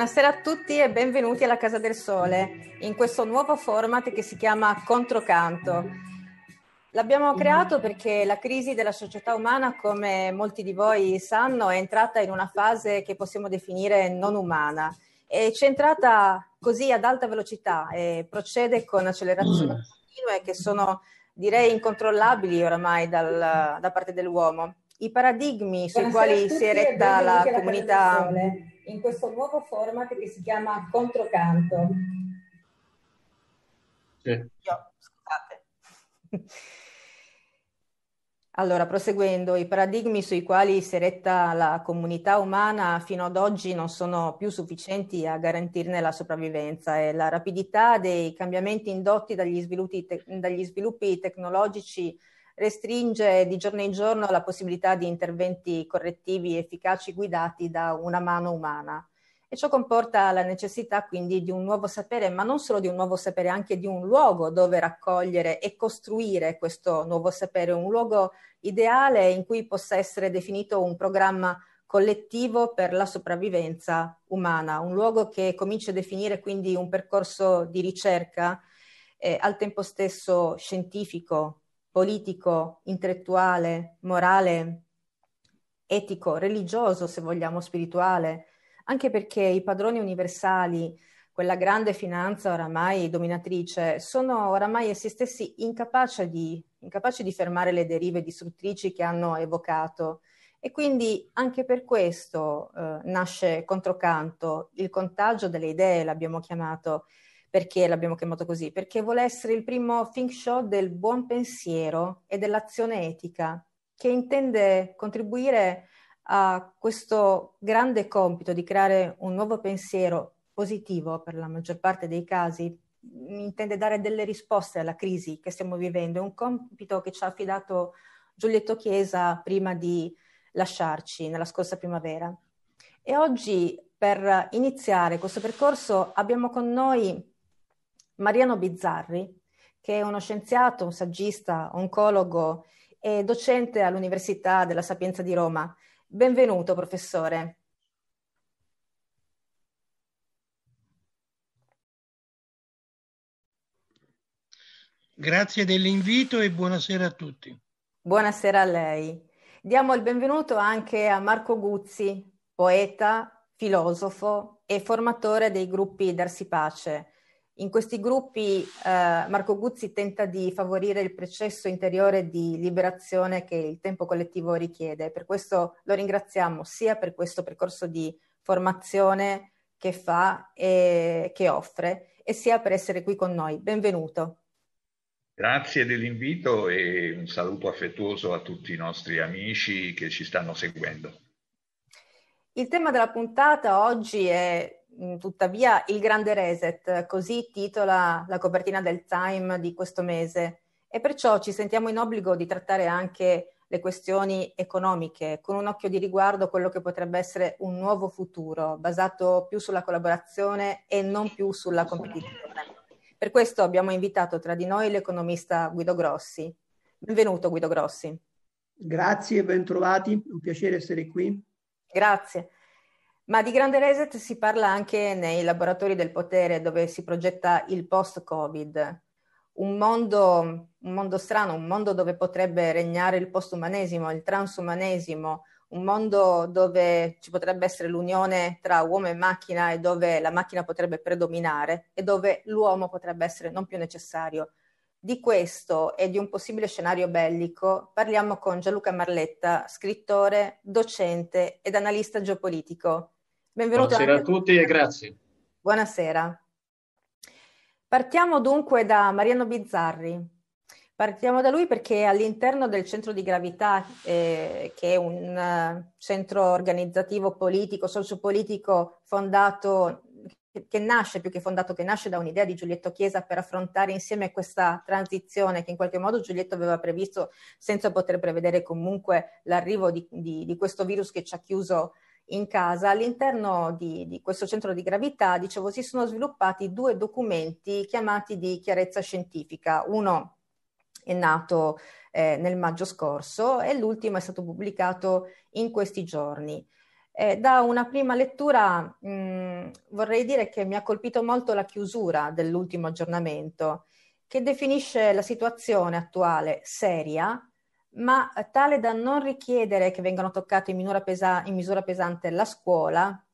Buonasera a tutti e benvenuti alla Casa del Sole, in questo nuovo format che si chiama Controcanto. L'abbiamo creato perché la crisi della società umana, come molti di voi sanno, è entrata in una fase che possiamo definire non umana e c'è entrata così ad alta velocità e procede con accelerazioni continue che sono direi incontrollabili oramai dal, da parte dell'uomo. I paradigmi sui Buonasera quali si è retta la comunità in questo nuovo format che si chiama Controcanto. Sì. Io, scusate. Allora, proseguendo, i paradigmi sui quali si è retta la comunità umana fino ad oggi non sono più sufficienti a garantirne la sopravvivenza e la rapidità dei cambiamenti indotti dagli sviluppi, te- dagli sviluppi tecnologici restringe di giorno in giorno la possibilità di interventi correttivi efficaci guidati da una mano umana. E ciò comporta la necessità quindi di un nuovo sapere, ma non solo di un nuovo sapere, anche di un luogo dove raccogliere e costruire questo nuovo sapere, un luogo ideale in cui possa essere definito un programma collettivo per la sopravvivenza umana, un luogo che comincia a definire quindi un percorso di ricerca eh, al tempo stesso scientifico, politico, intellettuale, morale, etico, religioso, se vogliamo, spirituale, anche perché i padroni universali, quella grande finanza oramai dominatrice, sono oramai essi stessi incapaci di, incapaci di fermare le derive distruttrici che hanno evocato. E quindi anche per questo eh, nasce Controcanto, il contagio delle idee, l'abbiamo chiamato, perché l'abbiamo chiamato così? Perché vuole essere il primo think show del buon pensiero e dell'azione etica, che intende contribuire a questo grande compito di creare un nuovo pensiero positivo per la maggior parte dei casi, intende dare delle risposte alla crisi che stiamo vivendo. È un compito che ci ha affidato Giulietto Chiesa prima di lasciarci nella scorsa primavera. E oggi per iniziare questo percorso abbiamo con noi Mariano Bizzarri, che è uno scienziato, un saggista, oncologo e docente all'Università della Sapienza di Roma. Benvenuto, professore. Grazie dell'invito e buonasera a tutti. Buonasera a lei. Diamo il benvenuto anche a Marco Guzzi, poeta, filosofo e formatore dei gruppi Darsi Pace, in questi gruppi eh, Marco Guzzi tenta di favorire il processo interiore di liberazione che il tempo collettivo richiede. Per questo lo ringraziamo sia per questo percorso di formazione che fa e che offre e sia per essere qui con noi. Benvenuto. Grazie dell'invito e un saluto affettuoso a tutti i nostri amici che ci stanno seguendo. Il tema della puntata oggi è tuttavia il grande reset, così titola la copertina del Time di questo mese e perciò ci sentiamo in obbligo di trattare anche le questioni economiche, con un occhio di riguardo a quello che potrebbe essere un nuovo futuro, basato più sulla collaborazione e non più sulla competizione. Per questo abbiamo invitato tra di noi l'economista Guido Grossi. Benvenuto Guido Grossi. Grazie, ben trovati, un piacere essere qui. Grazie. Ma di grande reset si parla anche nei laboratori del potere dove si progetta il post-Covid, un mondo, un mondo strano, un mondo dove potrebbe regnare il postumanesimo, il transumanesimo, un mondo dove ci potrebbe essere l'unione tra uomo e macchina e dove la macchina potrebbe predominare e dove l'uomo potrebbe essere non più necessario. Di questo e di un possibile scenario bellico parliamo con Gianluca Marletta, scrittore, docente ed analista geopolitico. Benvenuto Buonasera anche... a tutti e grazie. Buonasera. Partiamo dunque da Mariano Bizzarri. Partiamo da lui perché all'interno del centro di gravità, eh, che è un uh, centro organizzativo politico, sociopolitico fondato, che, che nasce più che fondato, che nasce da un'idea di Giulietto Chiesa per affrontare insieme questa transizione che in qualche modo Giulietto aveva previsto senza poter prevedere comunque l'arrivo di, di, di questo virus che ci ha chiuso in casa, all'interno di, di, questo centro di gravità, dicevo, si sono sviluppati due documenti chiamati di chiarezza scientifica. Uno è nato eh, nel maggio scorso e l'ultimo è stato pubblicato in questi giorni. Eh, da una prima lettura mh, mm, vorrei dire che mi ha colpito molto la chiusura dell'ultimo aggiornamento, che definisce la situazione attuale seria, ma tale da non richiedere che vengano toccate in misura, pesa- in misura pesante la scuola,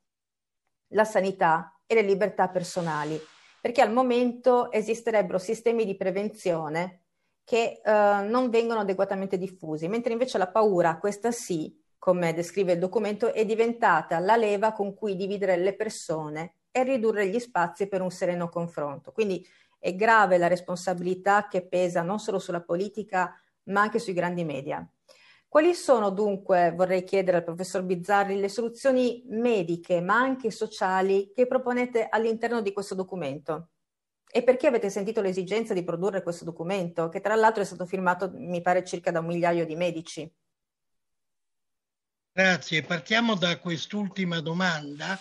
la sanità e le libertà personali, perché al momento esisterebbero sistemi di prevenzione che eh, non vengono adeguatamente diffusi, mentre invece la paura, questa sì, come descrive il documento, è diventata la leva con cui dividere le persone e ridurre gli spazi per un sereno confronto. Quindi è grave la responsabilità che pesa non solo sulla politica, ma anche sui grandi media. Quali sono dunque, vorrei chiedere al professor Bizzarri, le soluzioni mediche ma anche sociali che proponete all'interno di questo documento? E perché avete sentito l'esigenza di produrre questo documento, che tra l'altro è stato firmato, mi pare, circa da un migliaio di medici? Grazie, partiamo da quest'ultima domanda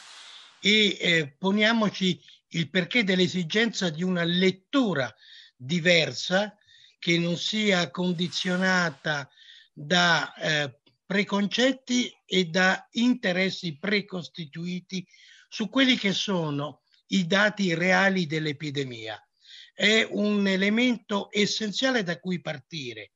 e eh, poniamoci il perché dell'esigenza di una lettura diversa che non sia condizionata da eh, preconcetti e da interessi precostituiti su quelli che sono i dati reali dell'epidemia. È un elemento essenziale da cui partire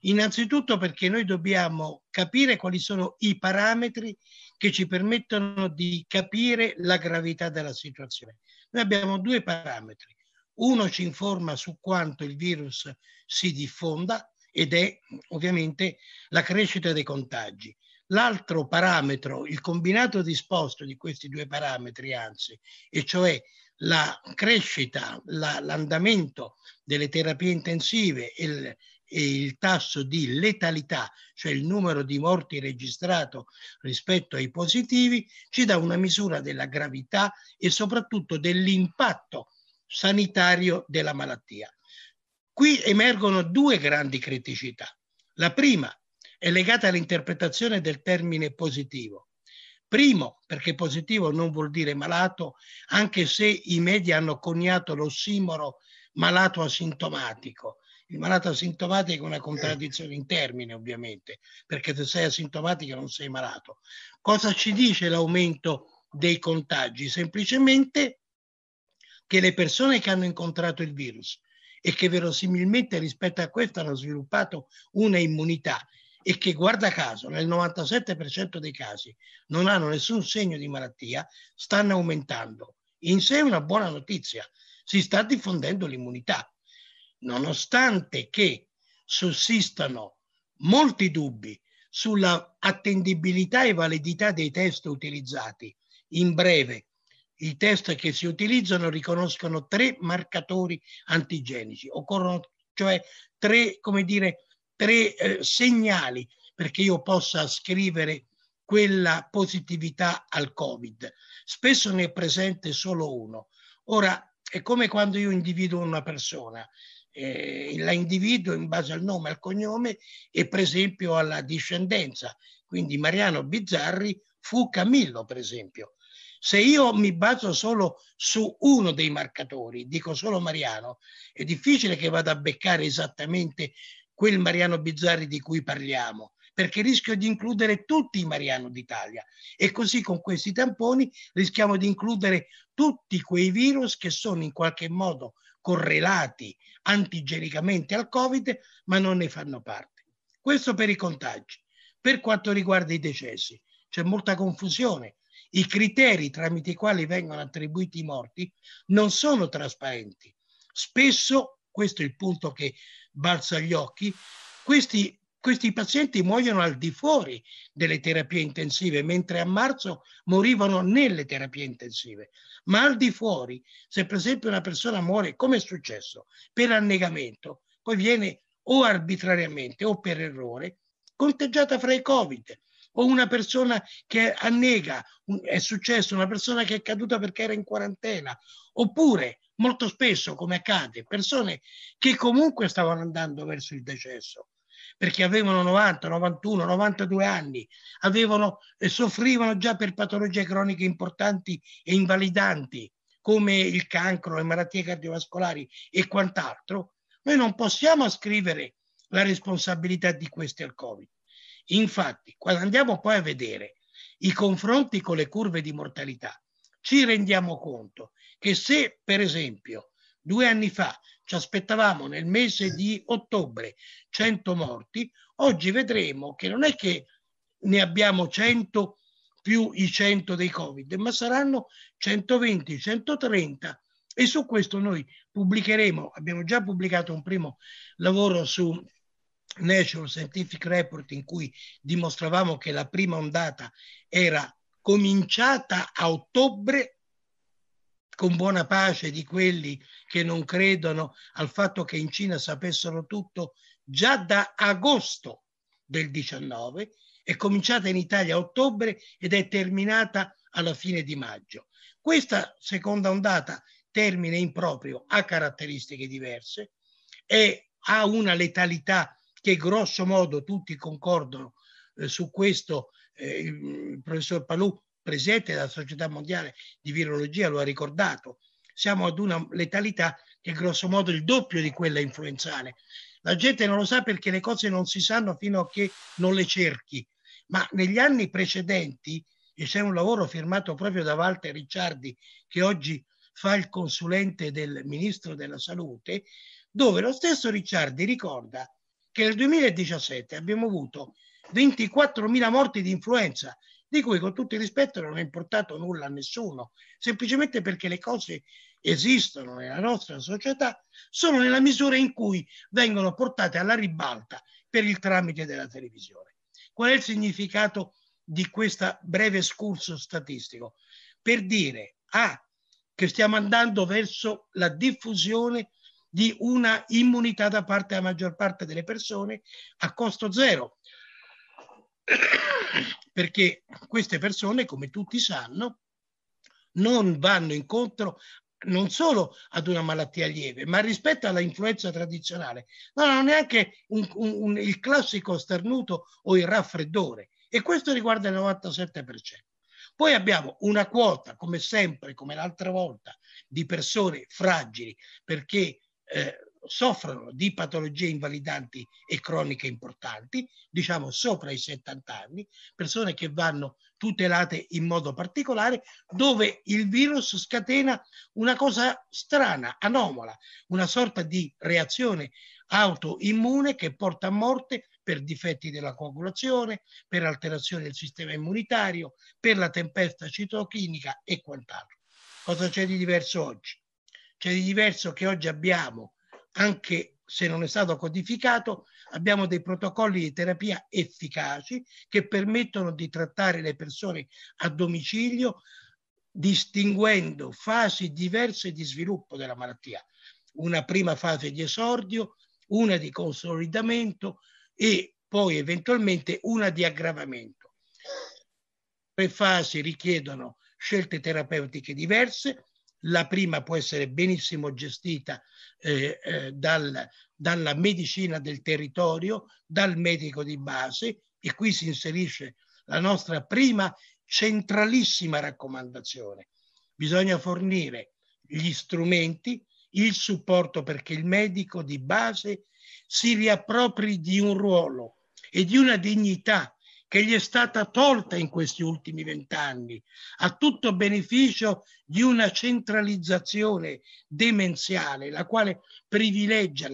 Innanzitutto perché noi dobbiamo capire quali sono i parametri che ci permettono di capire la gravità della situazione. Noi abbiamo due parametri. Uno ci informa su quanto il virus si diffonda ed è ovviamente la crescita dei contagi. L'altro parametro, il combinato disposto di questi due parametri, anzi, e cioè la crescita, la, l'andamento delle terapie intensive e il, e il tasso di letalità, cioè il numero di morti registrato rispetto ai positivi, ci dà una misura della gravità e soprattutto dell'impatto sanitario della malattia. Qui emergono due grandi criticità. La prima è legata all'interpretazione del termine positivo. Primo, perché positivo non vuol dire malato, anche se i media hanno coniato l'ossimoro malato asintomatico, il malato asintomatico è una contraddizione in termini, ovviamente, perché se sei asintomatico non sei malato. Cosa ci dice l'aumento dei contagi? Semplicemente che le persone che hanno incontrato il virus e che verosimilmente rispetto a questo hanno sviluppato una immunità e che guarda caso nel 97% dei casi non hanno nessun segno di malattia, stanno aumentando. In sé è una buona notizia, si sta diffondendo l'immunità nonostante che sussistano molti dubbi sulla attendibilità e validità dei test utilizzati, in breve, i test che si utilizzano riconoscono tre marcatori antigenici, occorrono cioè tre, come dire, tre eh, segnali perché io possa scrivere quella positività al Covid. Spesso ne è presente solo uno. Ora, è come quando io individuo una persona eh, la individuo in base al nome, al cognome e per esempio alla discendenza. Quindi Mariano Bizzarri fu Camillo, per esempio. Se io mi baso solo su uno dei marcatori, dico solo Mariano, è difficile che vada a beccare esattamente quel Mariano Bizzarri di cui parliamo, perché rischio di includere tutti i Mariano d'Italia e così con questi tamponi rischiamo di includere tutti quei virus che sono in qualche modo correlati antigenicamente al Covid, ma non ne fanno parte. Questo per i contagi. Per quanto riguarda i decessi, c'è molta confusione. I criteri tramite i quali vengono attribuiti i morti non sono trasparenti. Spesso, questo è il punto che balza agli occhi, questi questi pazienti muoiono al di fuori delle terapie intensive, mentre a marzo morivano nelle terapie intensive. Ma al di fuori, se per esempio una persona muore, come è successo, per annegamento, poi viene o arbitrariamente o per errore conteggiata fra i Covid, o una persona che annega, è successo, una persona che è caduta perché era in quarantena, oppure molto spesso, come accade, persone che comunque stavano andando verso il decesso perché avevano 90, 91, 92 anni, avevano, eh, soffrivano già per patologie croniche importanti e invalidanti come il cancro, le malattie cardiovascolari e quant'altro, noi non possiamo ascrivere la responsabilità di questi al Covid. Infatti, quando andiamo poi a vedere i confronti con le curve di mortalità, ci rendiamo conto che se, per esempio, due anni fa ci aspettavamo nel mese di ottobre 100 morti, oggi vedremo che non è che ne abbiamo 100 più i 100 dei Covid, ma saranno 120, 130 e su questo noi pubblicheremo, abbiamo già pubblicato un primo lavoro su National Scientific Report in cui dimostravamo che la prima ondata era cominciata a ottobre con buona pace di quelli che non credono al fatto che in Cina sapessero tutto già da agosto del 19, è cominciata in Italia a ottobre ed è terminata alla fine di maggio. Questa seconda ondata termine improprio ha caratteristiche diverse e ha una letalità che grosso modo tutti concordano eh, su questo. Eh, il professor Palù, presidente della Società Mondiale di Virologia, lo ha ricordato. Siamo ad una letalità che è grosso modo il doppio di quella influenzale. La gente non lo sa perché le cose non si sanno fino a che non le cerchi, ma negli anni precedenti, e c'è un lavoro firmato proprio da Walter Ricciardi, che oggi fa il consulente del ministro della salute, dove lo stesso Ricciardi ricorda che nel 2017 abbiamo avuto 24.000 morti di influenza, di cui con tutto il rispetto non è importato nulla a nessuno, semplicemente perché le cose esistono nella nostra società solo nella misura in cui vengono portate alla ribalta per il tramite della televisione. Qual è il significato di questo breve escurso statistico? Per dire A, che stiamo andando verso la diffusione di una immunità da parte della maggior parte delle persone a costo zero. Perché queste persone, come tutti sanno, non vanno incontro non solo ad una malattia lieve, ma rispetto alla influenza tradizionale, non hanno neanche un, un, un, il classico starnuto o il raffreddore. E questo riguarda il 97%. Poi abbiamo una quota, come sempre, come l'altra volta, di persone fragili perché eh, soffrono di patologie invalidanti e croniche importanti, diciamo sopra i 70 anni, persone che vanno tutelate in modo particolare, dove il virus scatena una cosa strana, anomala, una sorta di reazione autoimmune che porta a morte per difetti della coagulazione, per alterazioni del sistema immunitario, per la tempesta citochimica e quant'altro. Cosa c'è di diverso oggi? C'è di diverso che oggi abbiamo, anche se non è stato codificato, abbiamo dei protocolli di terapia efficaci che permettono di trattare le persone a domicilio distinguendo fasi diverse di sviluppo della malattia. Una prima fase di esordio, una di consolidamento, e poi eventualmente una di aggravamento. Le fasi richiedono scelte terapeutiche diverse. La prima può essere benissimo gestita eh, eh, dal, dalla medicina del territorio, dal medico di base e qui si inserisce la nostra prima centralissima raccomandazione. Bisogna fornire gli strumenti, il supporto perché il medico di base si riappropri di un ruolo e di una dignità che gli è stata tolta in questi ultimi vent'anni, a tutto beneficio di una centralizzazione demenziale, la quale privilegia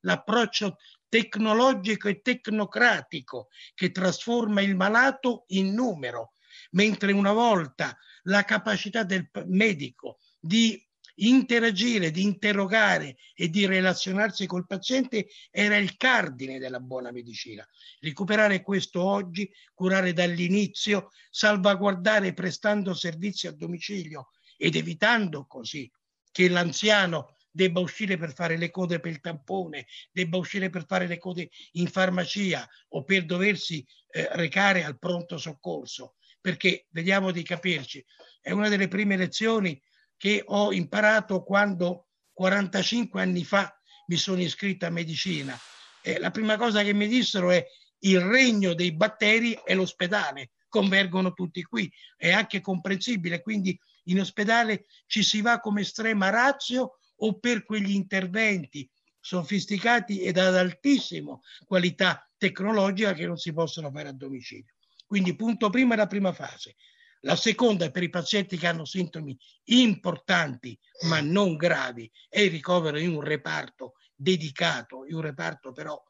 l'approccio tecnologico e tecnocratico che trasforma il malato in numero, mentre una volta la capacità del medico di interagire, di interrogare e di relazionarsi col paziente era il cardine della buona medicina. Recuperare questo oggi, curare dall'inizio, salvaguardare prestando servizi a domicilio ed evitando così che l'anziano debba uscire per fare le code per il tampone, debba uscire per fare le code in farmacia o per doversi eh, recare al pronto soccorso. Perché vediamo di capirci, è una delle prime lezioni che ho imparato quando 45 anni fa mi sono iscritto a medicina. Eh, la prima cosa che mi dissero è il regno dei batteri è l'ospedale, convergono tutti qui, è anche comprensibile, quindi in ospedale ci si va come estrema razio o per quegli interventi sofisticati ed ad altissima qualità tecnologica che non si possono fare a domicilio. Quindi punto primo è la prima fase. La seconda è per i pazienti che hanno sintomi importanti ma non gravi è il ricovero in un reparto dedicato, in un reparto però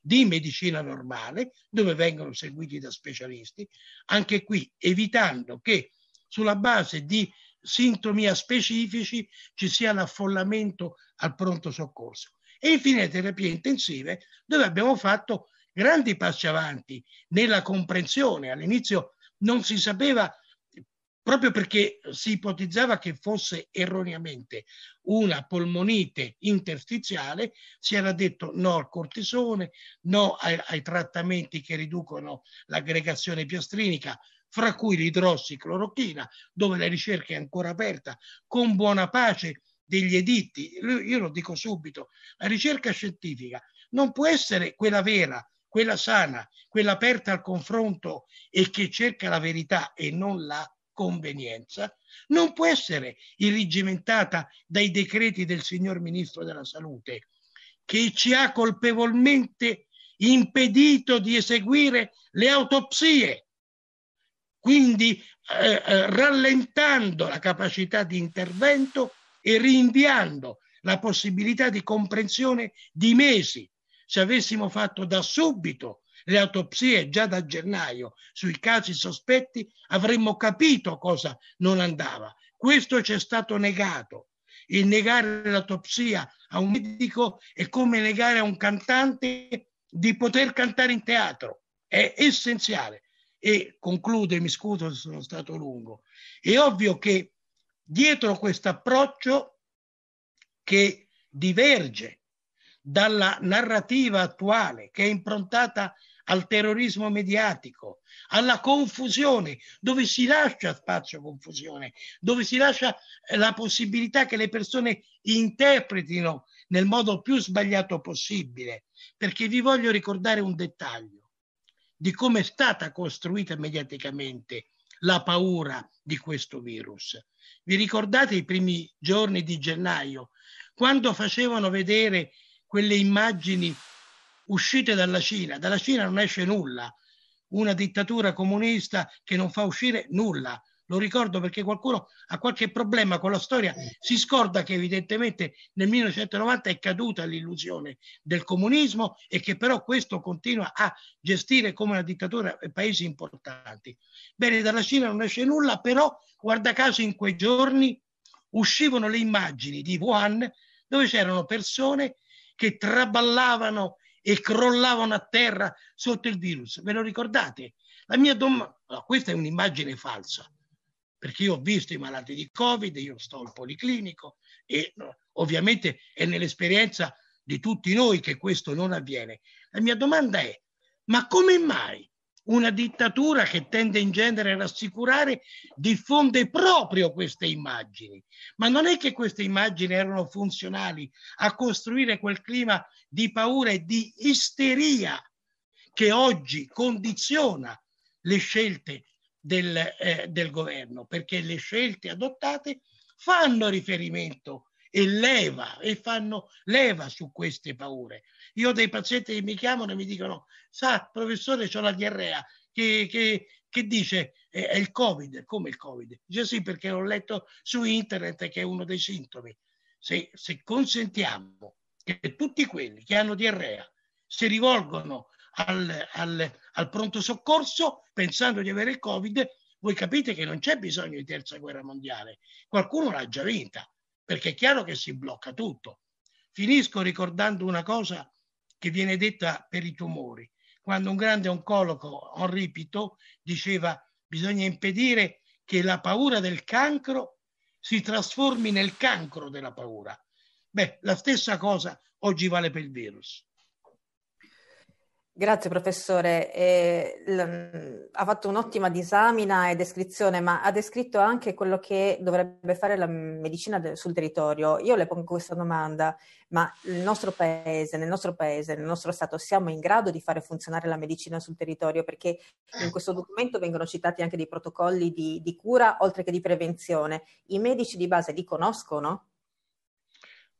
di medicina normale dove vengono seguiti da specialisti, anche qui evitando che sulla base di sintomi specifici ci sia l'affollamento al pronto soccorso. E infine terapie intensive dove abbiamo fatto grandi passi avanti nella comprensione. All'inizio non si sapeva proprio perché si ipotizzava che fosse erroneamente una polmonite interstiziale, si era detto no al cortisone, no ai, ai trattamenti che riducono l'aggregazione piastrinica, fra cui l'idrossiclorochina, dove la ricerca è ancora aperta, con buona pace degli editti. Io lo dico subito, la ricerca scientifica non può essere quella vera, quella sana, quella aperta al confronto e che cerca la verità e non la convenienza non può essere irrigimentata dai decreti del signor Ministro della Salute, che ci ha colpevolmente impedito di eseguire le autopsie, quindi eh, eh, rallentando la capacità di intervento e rinviando la possibilità di comprensione di mesi. Se avessimo fatto da subito le autopsie già da gennaio sui casi sospetti, avremmo capito cosa non andava. Questo ci è stato negato. Il negare l'autopsia a un medico è come negare a un cantante di poter cantare in teatro. È essenziale. E concludo, e mi scuso se sono stato lungo. È ovvio che dietro questo approccio che diverge dalla narrativa attuale, che è improntata al terrorismo mediatico, alla confusione, dove si lascia spazio a confusione, dove si lascia eh, la possibilità che le persone interpretino nel modo più sbagliato possibile. Perché vi voglio ricordare un dettaglio di come è stata costruita mediaticamente la paura di questo virus. Vi ricordate i primi giorni di gennaio, quando facevano vedere quelle immagini uscite dalla Cina. Dalla Cina non esce nulla, una dittatura comunista che non fa uscire nulla. Lo ricordo perché qualcuno ha qualche problema con la storia, si scorda che evidentemente nel 1990 è caduta l'illusione del comunismo e che però questo continua a gestire come una dittatura paesi importanti. Bene, dalla Cina non esce nulla, però guarda caso in quei giorni uscivano le immagini di Wuhan dove c'erano persone che traballavano e crollavano a terra sotto il virus. Ve lo ricordate? La mia domanda, no, questa è un'immagine falsa, perché io ho visto i malati di Covid, io sto al policlinico e no, ovviamente è nell'esperienza di tutti noi che questo non avviene. La mia domanda è, ma come mai una dittatura che tende in genere a rassicurare diffonde proprio queste immagini. Ma non è che queste immagini erano funzionali a costruire quel clima di paura e di isteria che oggi condiziona le scelte del, eh, del governo, perché le scelte adottate fanno riferimento e leva e fanno leva su queste paure. Io ho dei pazienti che mi chiamano e mi dicono, sa, professore, ho la diarrea, che, che, che dice è, è, il Covid, come il Covid? Dice sì, perché ho letto su internet che è uno dei sintomi. Se, se consentiamo che tutti quelli che hanno diarrea si rivolgono al, al, al pronto soccorso pensando di avere il Covid, voi capite che non c'è bisogno di terza guerra mondiale. Qualcuno l'ha già vinta, perché è chiaro che si blocca tutto. Finisco ricordando una cosa che viene detta per i tumori. Quando un grande oncologo, Henri Pitot, diceva bisogna impedire che la paura del cancro si trasformi nel cancro della paura. Beh, la stessa cosa oggi vale per il virus. Grazie professore, eh, l- ha fatto un'ottima disamina e descrizione, ma ha descritto anche quello che dovrebbe fare la medicina de- sul territorio. Io le pongo questa domanda, ma il nostro paese, nel nostro paese, nel nostro Stato, siamo in grado di fare funzionare la medicina sul territorio? Perché in questo documento vengono citati anche dei protocolli di, di cura, oltre che di prevenzione. I medici di base li conoscono?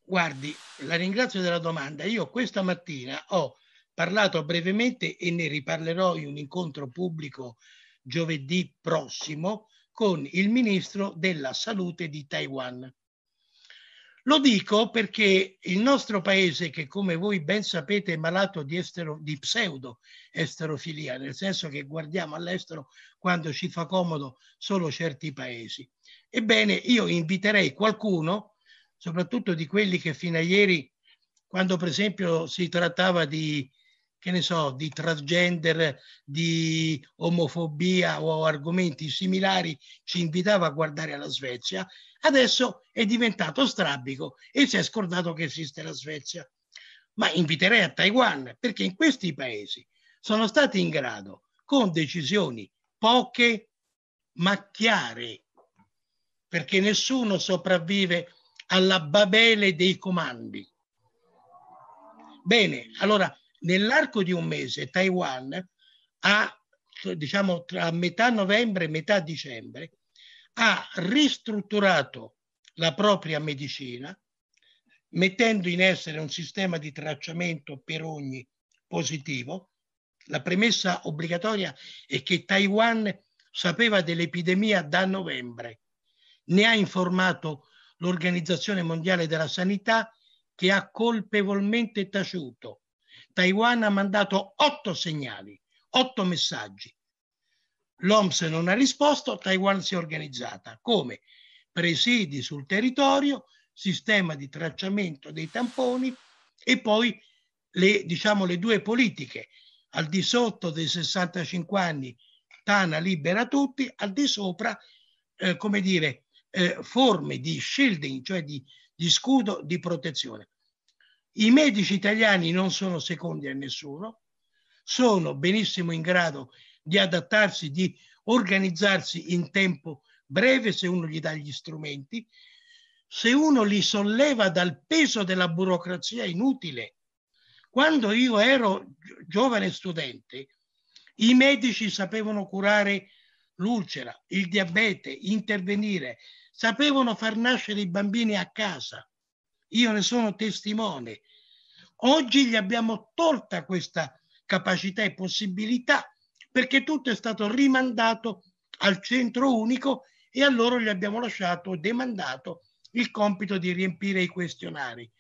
Guardi, la ringrazio della domanda. Io questa mattina ho parlato brevemente e ne riparlerò in un incontro pubblico giovedì prossimo con il ministro della salute di Taiwan. Lo dico perché il nostro paese, che come voi ben sapete è malato di, estero, di pseudo esterofilia, nel senso che guardiamo all'estero quando ci fa comodo solo certi paesi. Ebbene, io inviterei qualcuno, soprattutto di quelli che fino a ieri, quando per esempio si trattava di, che ne so, di transgender, di omofobia o argomenti similari, ci invitava a guardare alla Svezia, Adesso è diventato strabico e si è scordato che esiste la Svezia. Ma inviterei a Taiwan perché in questi paesi sono stati in grado, con decisioni poche ma chiare, perché nessuno sopravvive alla babele dei comandi. Bene, allora nell'arco di un mese Taiwan ha, diciamo, tra metà novembre e metà dicembre, ha ristrutturato la propria medicina, mettendo in essere un sistema di tracciamento per ogni positivo. La premessa obbligatoria è che Taiwan sapeva dell'epidemia da novembre, ne ha informato l'Organizzazione Mondiale della Sanità che ha colpevolmente taciuto. Taiwan ha mandato otto segnali, otto messaggi L'OMS non ha risposto, Taiwan si è organizzata come presidi sul territorio, sistema di tracciamento dei tamponi e poi le, diciamo, le due politiche. Al di sotto dei 65 anni Tana libera tutti, al di sopra, eh, come dire, eh, forme di shielding, cioè di, di scudo di protezione. I medici italiani non sono secondi a nessuno, sono benissimo in grado di adattarsi, di organizzarsi in tempo breve se uno gli dà gli strumenti, se uno li solleva dal peso della burocrazia inutile. Quando io ero giovane studente, i medici sapevano curare l'ulcera, il diabete, intervenire, sapevano far nascere i bambini a casa. Io ne sono testimone. Oggi gli abbiamo tolta questa capacità e possibilità perché tutto è stato rimandato al centro unico e a loro gli abbiamo lasciato demandato il compito di riempire i questionari.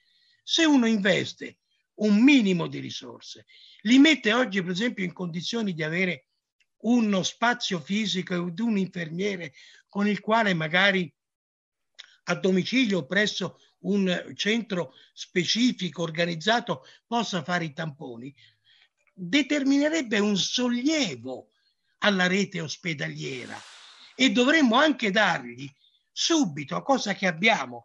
Se uno investe un minimo di risorse, li mette oggi per esempio in condizioni di avere uno spazio fisico e un infermiere con il quale magari a domicilio presso un centro specifico organizzato possa fare i tamponi, determinerebbe un sollievo alla rete ospedaliera e dovremmo anche dargli subito, cosa che abbiamo.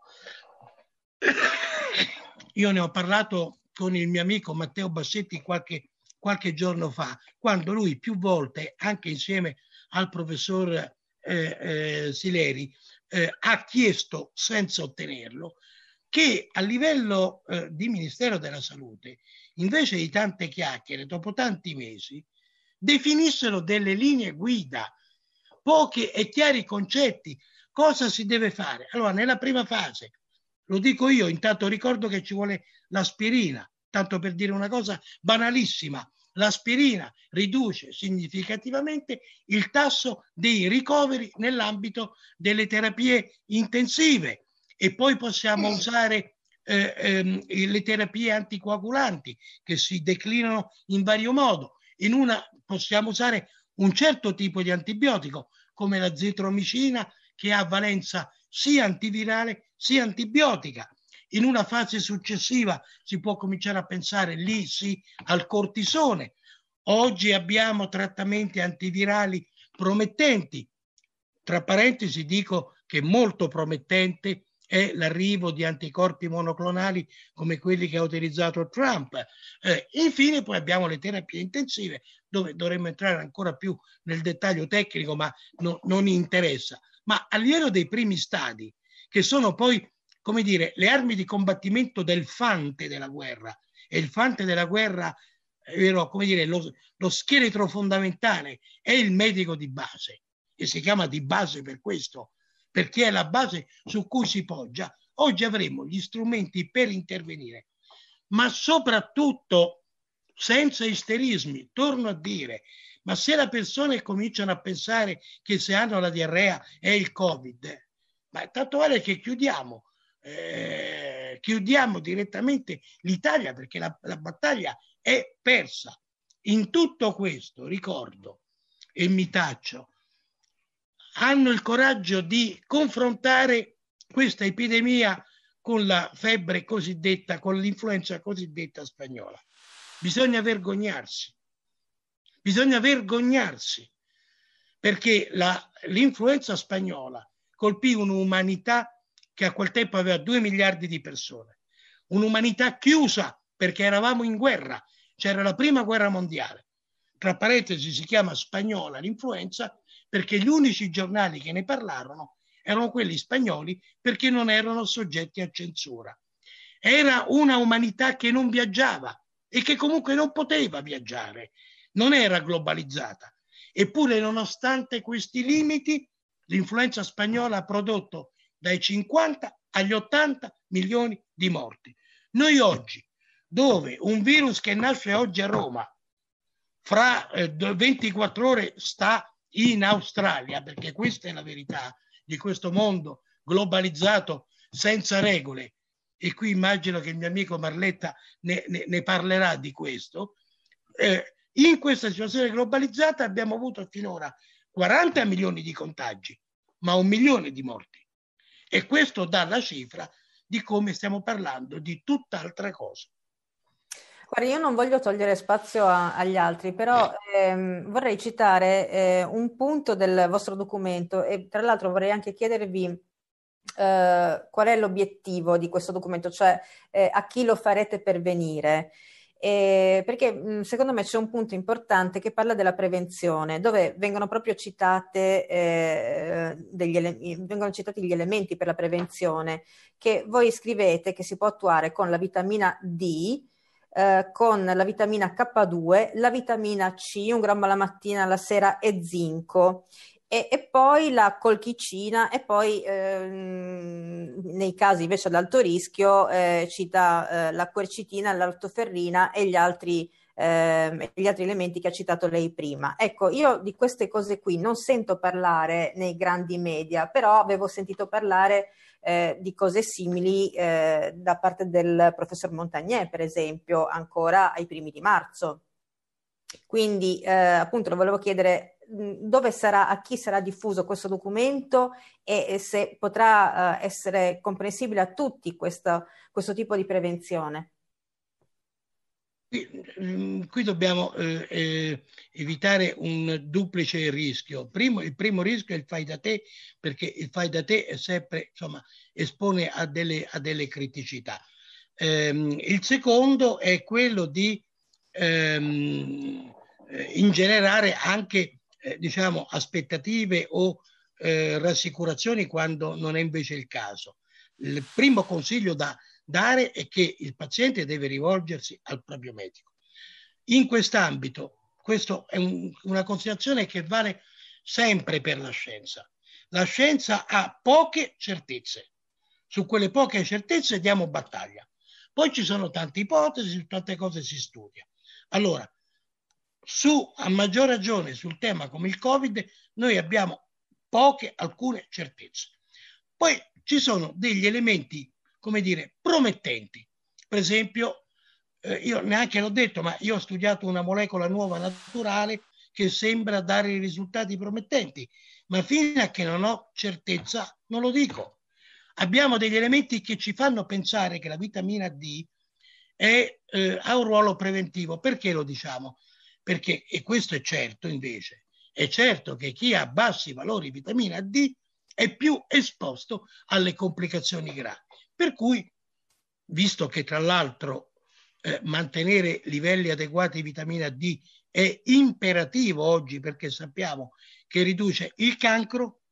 Io ne ho parlato con il mio amico Matteo Bassetti qualche, qualche giorno fa, quando lui più volte, anche insieme al professor eh, eh, Sileri, eh, ha chiesto, senza ottenerlo, che a livello eh, di Ministero della Salute invece di tante chiacchiere, dopo tanti mesi, definissero delle linee guida, pochi e chiari concetti, cosa si deve fare. Allora, nella prima fase, lo dico io, intanto ricordo che ci vuole l'aspirina, tanto per dire una cosa banalissima, l'aspirina riduce significativamente il tasso dei ricoveri nell'ambito delle terapie intensive e poi possiamo usare eh, ehm, le terapie anticoagulanti che si declinano in vario modo. In una possiamo usare un certo tipo di antibiotico come la zetromicina che ha valenza sia antivirale sia antibiotica. In una fase successiva si può cominciare a pensare lì sì al cortisone. Oggi abbiamo trattamenti antivirali promettenti. Tra parentesi dico che molto promettente è l'arrivo di anticorpi monoclonali come quelli che ha utilizzato Trump. Eh, infine poi abbiamo le terapie intensive dove dovremmo entrare ancora più nel dettaglio tecnico, ma no, non interessa. Ma a dei primi stadi, che sono poi, come dire, le armi di combattimento del fante della guerra, e il fante della guerra, vero, come dire, lo, lo scheletro fondamentale è il medico di base, e si chiama di base per questo, perché è la base su cui si poggia, oggi avremo gli strumenti per intervenire, ma soprattutto senza isterismi. Torno a dire, ma se le persone cominciano a pensare che se hanno la diarrea è il Covid, ma tanto vale che chiudiamo, eh, chiudiamo direttamente l'Italia perché la, la battaglia è persa. In tutto questo, ricordo e mi taccio, hanno il coraggio di confrontare questa epidemia con la febbre cosiddetta, con l'influenza cosiddetta spagnola. Bisogna vergognarsi, bisogna vergognarsi perché la, l'influenza spagnola colpì un'umanità che a quel tempo aveva due miliardi di persone, un'umanità chiusa perché eravamo in guerra, c'era la prima guerra mondiale. Tra parentesi si chiama spagnola l'influenza perché gli unici giornali che ne parlarono erano quelli spagnoli perché non erano soggetti a censura. Era una umanità che non viaggiava e che comunque non poteva viaggiare, non era globalizzata. Eppure, nonostante questi limiti, l'influenza spagnola ha prodotto dai 50 agli 80 milioni di morti. Noi oggi, dove un virus che nasce oggi a Roma, fra eh, 24 ore sta in Australia, perché questa è la verità di questo mondo globalizzato senza regole, e qui immagino che il mio amico Marletta ne, ne, ne parlerà di questo, eh, in questa situazione globalizzata abbiamo avuto finora 40 milioni di contagi, ma un milione di morti. E questo dà la cifra di come stiamo parlando di tutt'altra cosa. Guarda, io non voglio togliere spazio a, agli altri, però ehm, vorrei citare eh, un punto del vostro documento e tra l'altro vorrei anche chiedervi eh, qual è l'obiettivo di questo documento, cioè eh, a chi lo farete pervenire. Eh, perché secondo me c'è un punto importante che parla della prevenzione, dove vengono proprio citate, eh, degli ele- vengono citati gli elementi per la prevenzione che voi scrivete che si può attuare con la vitamina D, eh, con la vitamina K2, la vitamina C, un grammo alla mattina, alla sera e zinco. E, e, poi la colchicina e poi ehm, nei casi invece ad alto rischio eh, cita eh, la quercitina, l'altoferrina e gli altri, eh, gli altri elementi che ha citato lei prima. Ecco, io di queste cose qui non sento parlare nei grandi media, però avevo sentito parlare eh, di cose simili eh, da parte del professor Montagnier, per esempio, ancora ai primi di marzo. Quindi eh, appunto lo volevo chiedere dove sarà, a chi sarà diffuso questo documento e, e se potrà uh, essere comprensibile a tutti questo, questo tipo di prevenzione. Qui, mm, qui dobbiamo eh, eh, evitare un duplice rischio. Primo, il primo rischio è il fai da te, perché il fai da te è sempre, insomma, espone a delle, a delle criticità. Ehm, il secondo è quello di ehm, eh, ingenerare anche eh, diciamo, aspettative o eh, rassicurazioni quando non è invece il caso. Il primo consiglio da dare è che il paziente deve rivolgersi al proprio medico. In quest'ambito, questa è un, una considerazione che vale sempre per la scienza. La scienza ha poche certezze. Su quelle poche certezze diamo battaglia. Poi ci sono tante ipotesi, tante cose si studia. Allora, su, a maggior ragione sul tema come il Covid, noi abbiamo poche, alcune certezze. Poi ci sono degli elementi, come dire, promettenti. Per esempio, eh, io neanche l'ho detto, ma io ho studiato una molecola nuova naturale che sembra dare risultati promettenti, ma fino a che non ho certezza non lo dico. Abbiamo degli elementi che ci fanno pensare che la vitamina D è, eh, ha un ruolo preventivo. Perché lo diciamo? perché, e questo è certo invece, è certo che chi ha bassi valori di vitamina D è più esposto alle complicazioni gravi. Per cui, visto che tra l'altro eh, mantenere livelli adeguati di vitamina D è imperativo oggi perché sappiamo che riduce il cancro,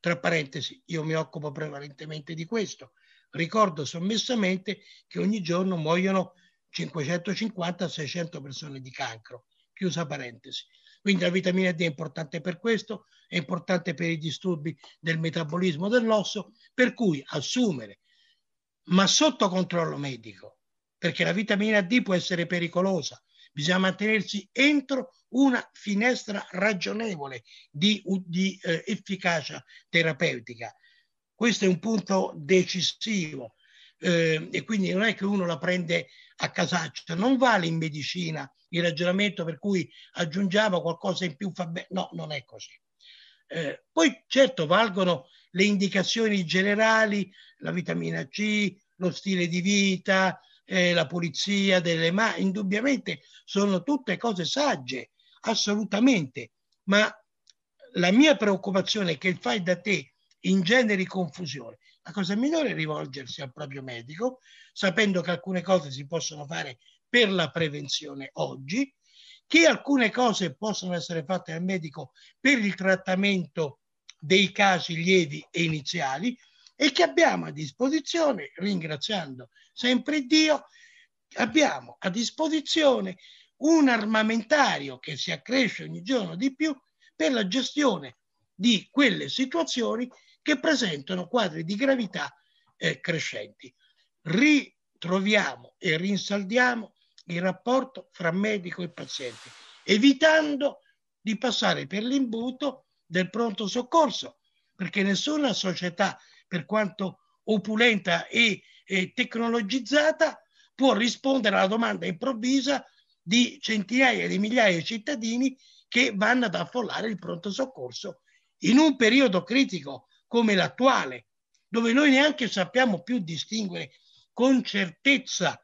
tra parentesi, io mi occupo prevalentemente di questo. Ricordo sommessamente che ogni giorno muoiono 550-600 persone di cancro chiusa parentesi. Quindi la vitamina D è importante per questo, è importante per i disturbi del metabolismo dell'osso, per cui assumere, ma sotto controllo medico, perché la vitamina D può essere pericolosa, bisogna mantenersi entro una finestra ragionevole di, di eh, efficacia terapeutica. Questo è un punto decisivo eh, e quindi non è che uno la prende a casaccio, non vale in medicina il ragionamento per cui aggiungiamo qualcosa in più, fa bene, no, non è così. Eh, poi certo valgono le indicazioni generali, la vitamina C, lo stile di vita, eh, la pulizia delle mani, indubbiamente sono tutte cose sagge, assolutamente, ma la mia preoccupazione è che il fai da te ingeneri confusione. La cosa migliore è rivolgersi al proprio medico, sapendo che alcune cose si possono fare per la prevenzione oggi, che alcune cose possono essere fatte dal medico per il trattamento dei casi lievi e iniziali e che abbiamo a disposizione, ringraziando sempre Dio, abbiamo a disposizione un armamentario che si accresce ogni giorno di più per la gestione di quelle situazioni che presentano quadri di gravità eh, crescenti. Ritroviamo e rinsaldiamo il rapporto fra medico e paziente, evitando di passare per l'imbuto del pronto soccorso, perché nessuna società, per quanto opulenta e, e tecnologizzata, può rispondere alla domanda improvvisa di centinaia di migliaia di cittadini che vanno ad affollare il pronto soccorso in un periodo critico come l'attuale, dove noi neanche sappiamo più distinguere con certezza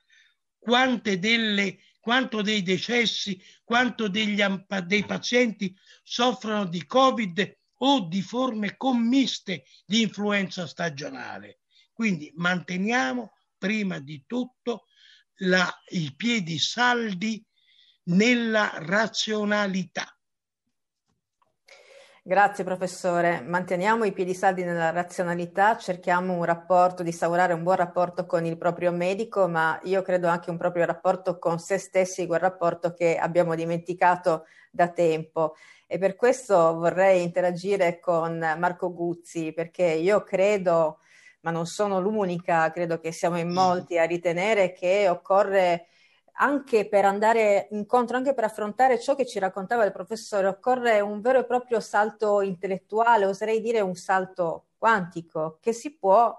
quante delle, quanto dei decessi, quanto degli, dei pazienti soffrono di Covid o di forme commiste di influenza stagionale. Quindi manteniamo prima di tutto la, i piedi saldi nella razionalità. Grazie professore. Manteniamo i piedi saldi nella razionalità, cerchiamo un rapporto, di instaurare un buon rapporto con il proprio medico, ma io credo anche un proprio rapporto con se stessi, quel rapporto che abbiamo dimenticato da tempo. E per questo vorrei interagire con Marco Guzzi, perché io credo, ma non sono l'unica, credo che siamo in molti a ritenere che occorre anche per andare incontro, anche per affrontare ciò che ci raccontava il professore, occorre un vero e proprio salto intellettuale, oserei dire un salto quantico, che si può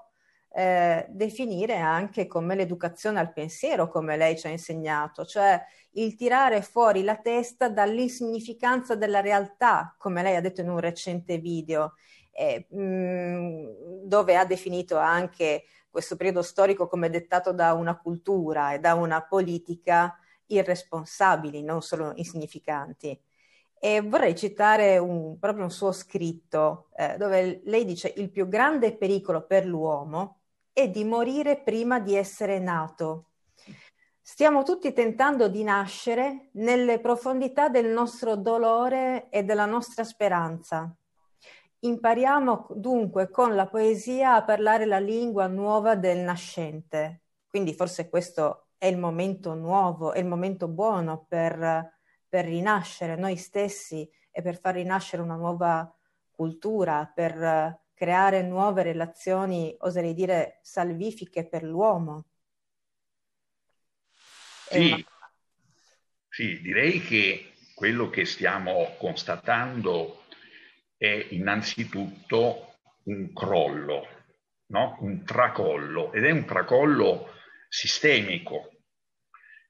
eh, definire anche come l'educazione al pensiero, come lei ci ha insegnato, cioè il tirare fuori la testa dall'insignificanza della realtà, come lei ha detto in un recente video, eh, mh, dove ha definito anche questo periodo storico come dettato da una cultura e da una politica irresponsabili, non solo insignificanti. E vorrei citare un, proprio un suo scritto eh, dove lei dice il più grande pericolo per l'uomo è di morire prima di essere nato. Stiamo tutti tentando di nascere nelle profondità del nostro dolore e della nostra speranza. Impariamo dunque con la poesia a parlare la lingua nuova del nascente. Quindi forse questo è il momento nuovo, è il momento buono per, per rinascere noi stessi e per far rinascere una nuova cultura, per creare nuove relazioni, oserei dire, salvifiche per l'uomo. Sì, sì, direi che quello che stiamo constatando è innanzitutto un crollo, no? un tracollo, ed è un tracollo sistemico,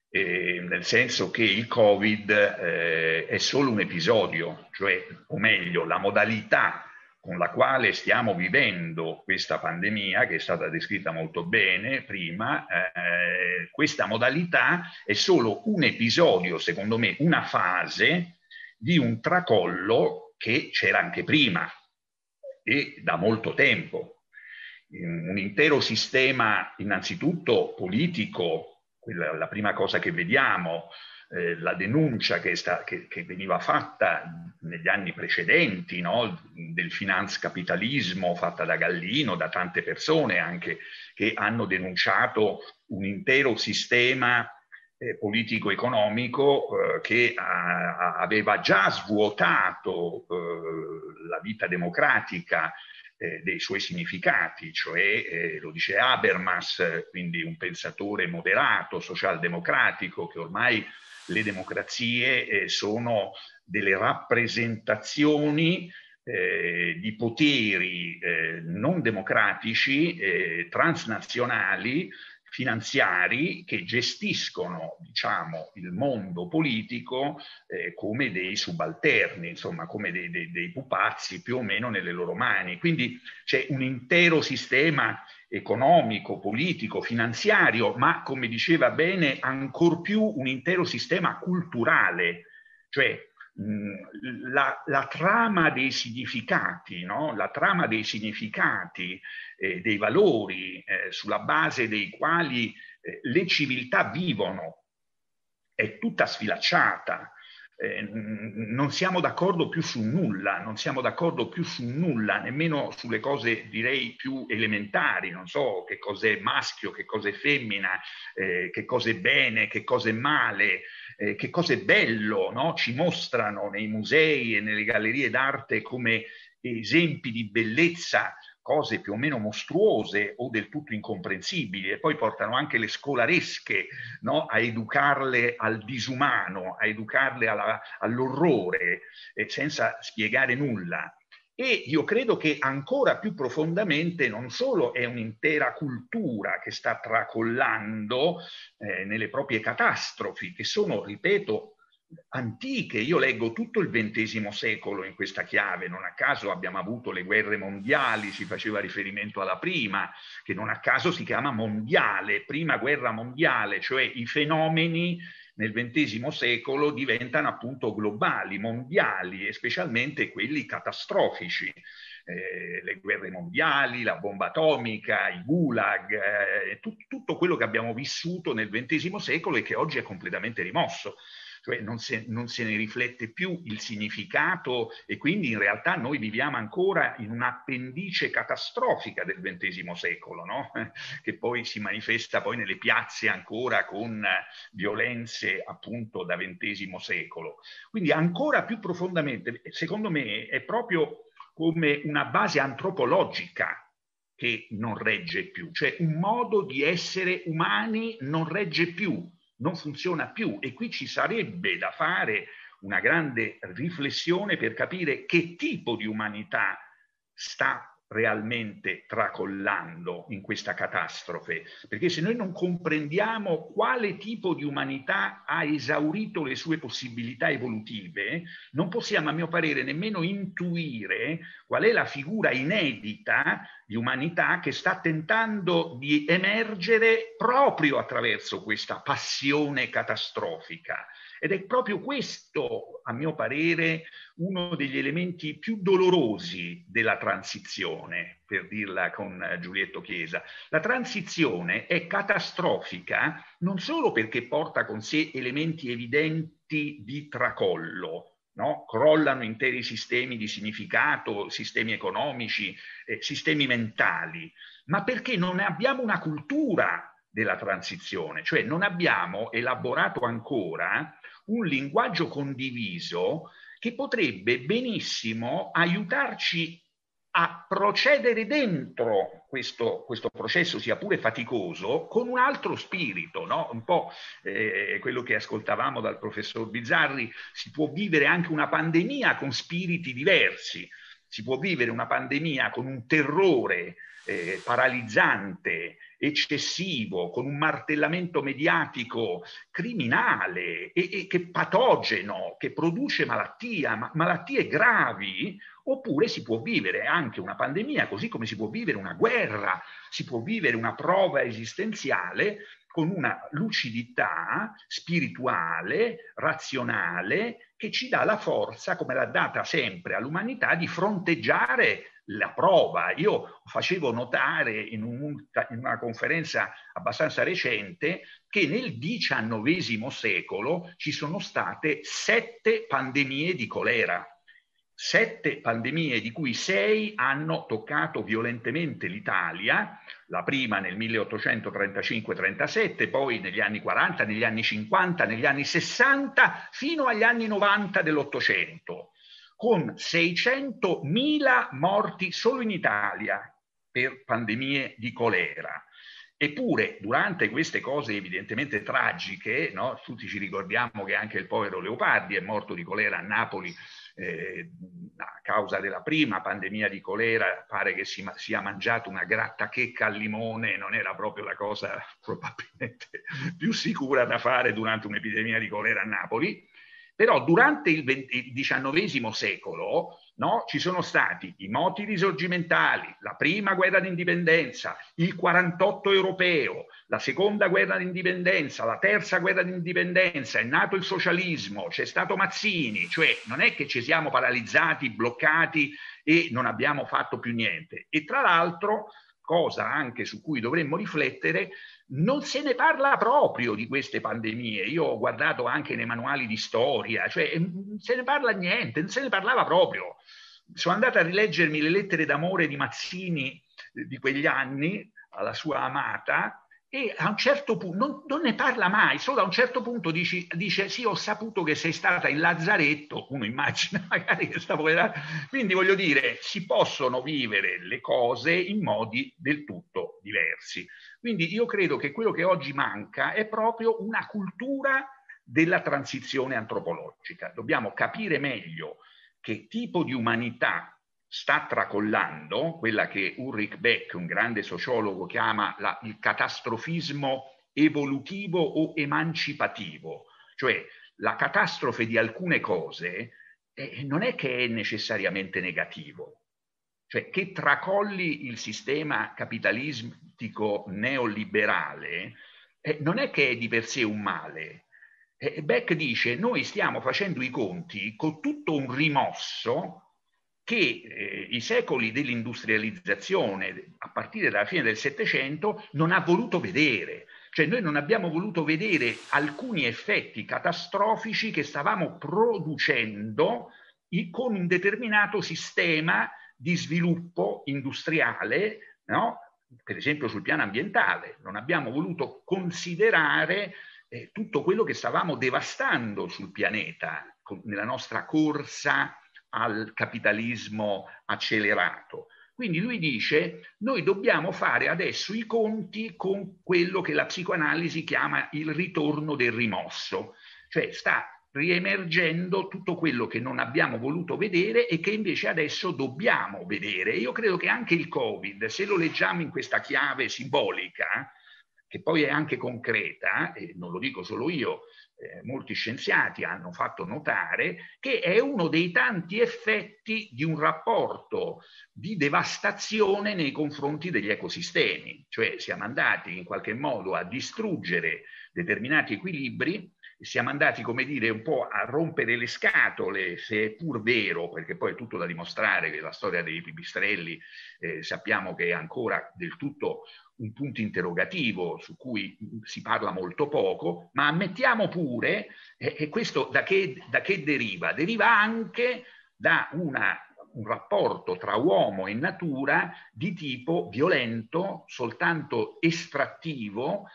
eh, nel senso che il Covid eh, è solo un episodio, cioè, o meglio, la modalità con la quale stiamo vivendo questa pandemia, che è stata descritta molto bene prima, eh, questa modalità è solo un episodio, secondo me, una fase di un tracollo che c'era anche prima e da molto tempo. Un intero sistema innanzitutto politico, quella, la prima cosa che vediamo, eh, la denuncia che, sta, che, che, veniva fatta negli anni precedenti no? del finanzcapitalismo fatta da Gallino, da tante persone anche che hanno denunciato un intero sistema politico-economico eh, che a, aveva già svuotato eh, la vita democratica eh, dei suoi significati, cioè eh, lo dice Habermas, quindi un pensatore moderato, socialdemocratico, che ormai le democrazie eh, sono delle rappresentazioni eh, di poteri eh, non democratici, eh, transnazionali, finanziari che gestiscono diciamo, il mondo politico eh, come dei subalterni, insomma come dei, dei, dei, pupazzi più o meno nelle loro mani. Quindi c'è un intero sistema economico, politico, finanziario, ma come diceva bene, ancor più un intero sistema culturale, cioè la, la, trama dei significati, no? la trama dei significati, eh, dei valori eh, sulla base dei quali eh, le civiltà vivono è tutta sfilacciata. Eh, non siamo d'accordo più su nulla, non siamo d'accordo più su nulla, nemmeno sulle cose direi più elementari, non so che cos'è maschio, che cos'è femmina, eh, che cos'è bene, che cos'è male eh, che cosa è bello, no? ci mostrano nei musei e nelle gallerie d'arte come esempi di bellezza cose più o meno mostruose o del tutto incomprensibili e poi portano anche le scolaresche no? a educarle al disumano, a educarle alla, all'orrore eh, senza spiegare nulla. E io credo che ancora più profondamente non solo è un'intera cultura che sta tracollando eh, nelle proprie catastrofi, che sono, ripeto, antiche. Io leggo tutto il XX secolo in questa chiave, non a caso abbiamo avuto le guerre mondiali, si faceva riferimento alla prima, che non a caso si chiama mondiale, prima guerra mondiale, cioè i fenomeni nel XX secolo diventano appunto globali, mondiali e specialmente quelli catastrofici. Eh, le guerre mondiali, la bomba atomica, i gulag, eh, tut tutto quello che abbiamo vissuto nel XX secolo e che oggi è completamente rimosso cioè non se, non se, ne riflette più il significato e quindi in realtà noi viviamo ancora in un'appendice catastrofica del XX secolo, no? che poi si manifesta poi nelle piazze ancora con violenze appunto da XX secolo. Quindi ancora più profondamente, secondo me, è proprio come una base antropologica che non regge più, cioè un modo di essere umani non regge più, non funziona più. E qui ci sarebbe da fare una grande riflessione per capire che tipo di umanità sta realmente tracollando in questa catastrofe, perché se noi non comprendiamo quale tipo di umanità ha esaurito le sue possibilità evolutive, non possiamo a mio parere nemmeno intuire qual è la figura inedita di umanità che sta tentando di emergere proprio attraverso questa passione catastrofica. Ed è proprio questo, a mio parere, uno degli elementi più dolorosi della transizione, per dirla con Giulietto Chiesa. La transizione è catastrofica non solo perché porta con sé elementi evidenti di tracollo, No? crollano interi sistemi di significato, sistemi economici, eh, sistemi mentali, ma perché non abbiamo una cultura della transizione, cioè non abbiamo elaborato ancora un linguaggio condiviso che potrebbe benissimo aiutarci a procedere dentro questo, questo, processo, sia pure faticoso, con un altro spirito, no? un po' eh, quello che ascoltavamo dal professor Bizzarri, si può vivere anche una pandemia con spiriti diversi, si può vivere una pandemia con un terrore eh, paralizzante, eccessivo, con un martellamento mediatico criminale e, e che patogeno, che produce malattia, ma, malattie gravi, oppure si può vivere anche una pandemia, così come si può vivere una guerra, si può vivere una prova esistenziale con una lucidità spirituale, razionale, che ci dà la forza, come l'ha data sempre all'umanità, di fronteggiare la prova. Io facevo notare in, un, in, una conferenza abbastanza recente che nel XIX secolo ci sono state sette pandemie di colera. Sette pandemie, di cui sei hanno toccato violentemente l'Italia, la prima nel 1835-37, poi negli anni 40, negli anni 50, negli anni 60, fino agli anni 90 dell'Ottocento con 600.000 morti solo in Italia per pandemie di colera. Eppure, durante queste cose evidentemente tragiche, no? tutti ci ricordiamo che anche il povero Leopardi è morto di colera a Napoli eh, a causa della prima pandemia di colera, pare che si sia mangiato una grattachecca al limone, non era proprio la cosa probabilmente più sicura da fare durante un'epidemia di colera a Napoli. Però durante il, XIX secolo no, ci sono stati i moti risorgimentali, la prima guerra d'indipendenza, il 48 europeo, la seconda guerra d'indipendenza, la terza guerra d'indipendenza, è nato il socialismo, c'è stato Mazzini, cioè non è che ci siamo paralizzati, bloccati e non abbiamo fatto più niente. E tra l'altro, cosa anche su cui dovremmo riflettere, non se ne parla proprio di queste pandemie. Io ho guardato anche nei manuali di storia, cioè non se ne parla niente, non se ne parlava proprio. Sono andato a rileggermi le lettere d'amore di Mazzini eh, di quegli anni alla sua amata e a un certo punto non, non, ne parla mai, solo a un certo punto dici, dice sì ho saputo che sei stata in Lazzaretto, uno immagina magari che sta poverata, quindi voglio dire si possono vivere le cose in modi del tutto diversi. Quindi io credo che quello che oggi manca è proprio una cultura della transizione antropologica. Dobbiamo capire meglio che tipo di umanità sta tracollando, quella che Ulrich Beck, un grande sociologo, chiama la, il catastrofismo evolutivo o emancipativo, cioè la catastrofe di alcune cose eh, non è che è necessariamente negativo, cioè che tracolli il sistema capitalistico neoliberale eh, non è che è di per sé un male. Eh, Beck dice noi stiamo facendo i conti con tutto un rimosso che eh, i secoli dell'industrializzazione, a partire dalla fine del Settecento, non ha voluto vedere. Cioè noi non abbiamo voluto vedere alcuni effetti catastrofici che stavamo producendo con un determinato sistema di sviluppo industriale, no? per esempio sul piano ambientale. Non abbiamo voluto considerare eh, tutto quello che stavamo devastando sul pianeta con, nella nostra corsa al capitalismo accelerato. Quindi lui dice, noi dobbiamo fare adesso i conti con quello che la psicoanalisi chiama il ritorno del rimosso, cioè sta riemergendo tutto quello che non abbiamo voluto vedere e che invece adesso dobbiamo vedere. Io credo che anche il Covid, se lo leggiamo in questa chiave simbolica, che poi è anche concreta, e non lo dico solo io, eh, molti scienziati hanno fatto notare che è uno dei tanti effetti di un rapporto di devastazione nei confronti degli ecosistemi, cioè siamo andati in qualche modo a distruggere determinati equilibri siamo andati, come dire, un po' a rompere le scatole, se è pur vero, perché poi è tutto da dimostrare che la storia dei pipistrelli eh, sappiamo che è ancora del tutto un punto interrogativo su cui si parla molto poco, ma ammettiamo pure, eh, questo da che, da che deriva? Deriva anche da una un rapporto tra uomo e natura di tipo violento, soltanto estrattivo,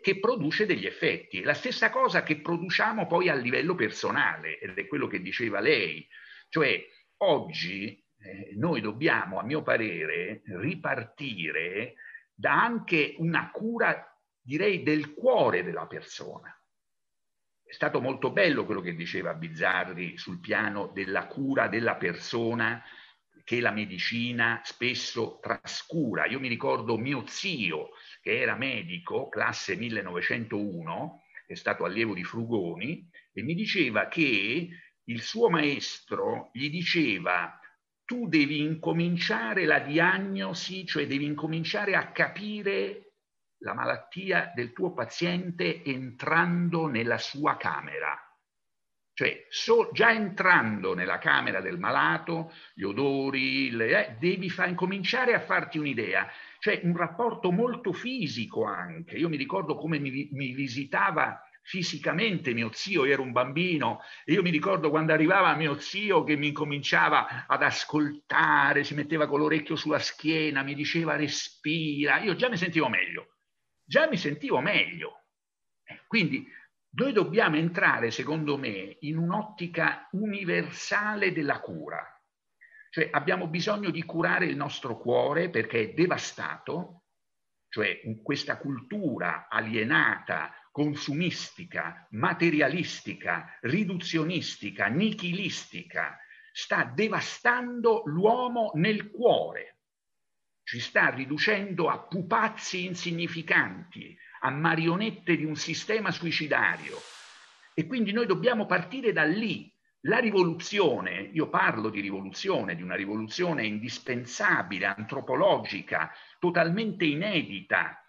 che produce degli effetti. La stessa cosa che produciamo poi a livello personale, ed è quello che diceva lei, cioè oggi eh, noi dobbiamo, a mio parere, ripartire da anche una cura, direi, del cuore della persona. È stato molto bello quello che diceva Bizzarri sul piano della cura della persona che la medicina spesso trascura. Io mi ricordo mio zio che era medico, classe 1901, è stato allievo di Frugoni, e mi diceva che il suo maestro gli diceva tu devi incominciare la diagnosi, cioè devi incominciare a capire la malattia del tuo paziente entrando nella sua camera. Cioè, so, già entrando nella camera del malato, gli odori, le, eh, devi fa, incominciare a farti un'idea. Cioè, un rapporto molto fisico anche. Io mi ricordo come mi, mi visitava fisicamente mio zio, ero un bambino e io mi ricordo quando arrivava mio zio che mi cominciava ad ascoltare, si metteva con l'orecchio sulla schiena, mi diceva respira, io già mi sentivo meglio, già mi sentivo meglio. Eh, quindi Noi dobbiamo entrare, secondo me, in un'ottica universale della cura. Cioè abbiamo bisogno di curare il nostro cuore perché è devastato, cioè questa cultura alienata, consumistica, materialistica, riduzionistica, nichilistica, sta devastando l'uomo nel cuore, ci sta riducendo a pupazzi insignificanti, a marionette di un sistema suicidario. E quindi noi dobbiamo partire da lì. La rivoluzione, io parlo di rivoluzione, di una rivoluzione indispensabile, antropologica, totalmente inedita,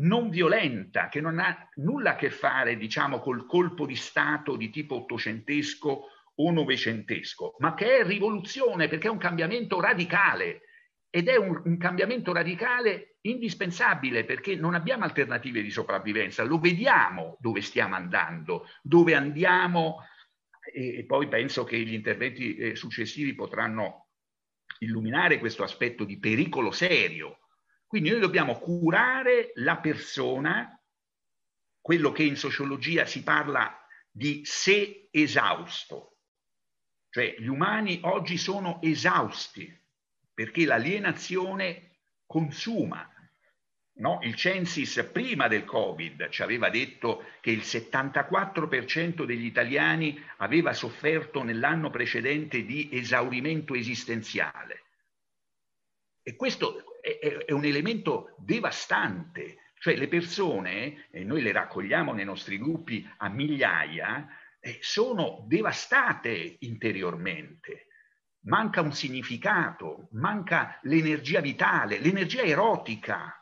non violenta, che non ha nulla a che fare, diciamo, col colpo di Stato di tipo ottocentesco o novecentesco, ma che è rivoluzione perché è un cambiamento radicale ed è un, un, cambiamento radicale indispensabile perché non abbiamo alternative di sopravvivenza, lo vediamo dove stiamo andando, dove andiamo e, poi penso che gli interventi eh, successivi potranno illuminare questo aspetto di pericolo serio. Quindi noi dobbiamo curare la persona, quello che in sociologia si parla di sé esausto, cioè gli umani oggi sono esausti perché l'alienazione consuma. No? Il Censis prima del Covid ci aveva detto che il 74% degli italiani aveva sofferto nell'anno precedente di esaurimento esistenziale. E questo è, è un elemento devastante, cioè le persone, e noi le raccogliamo nei nostri gruppi a migliaia, eh, sono devastate interiormente. Manca un significato, manca l'energia vitale, l'energia erotica,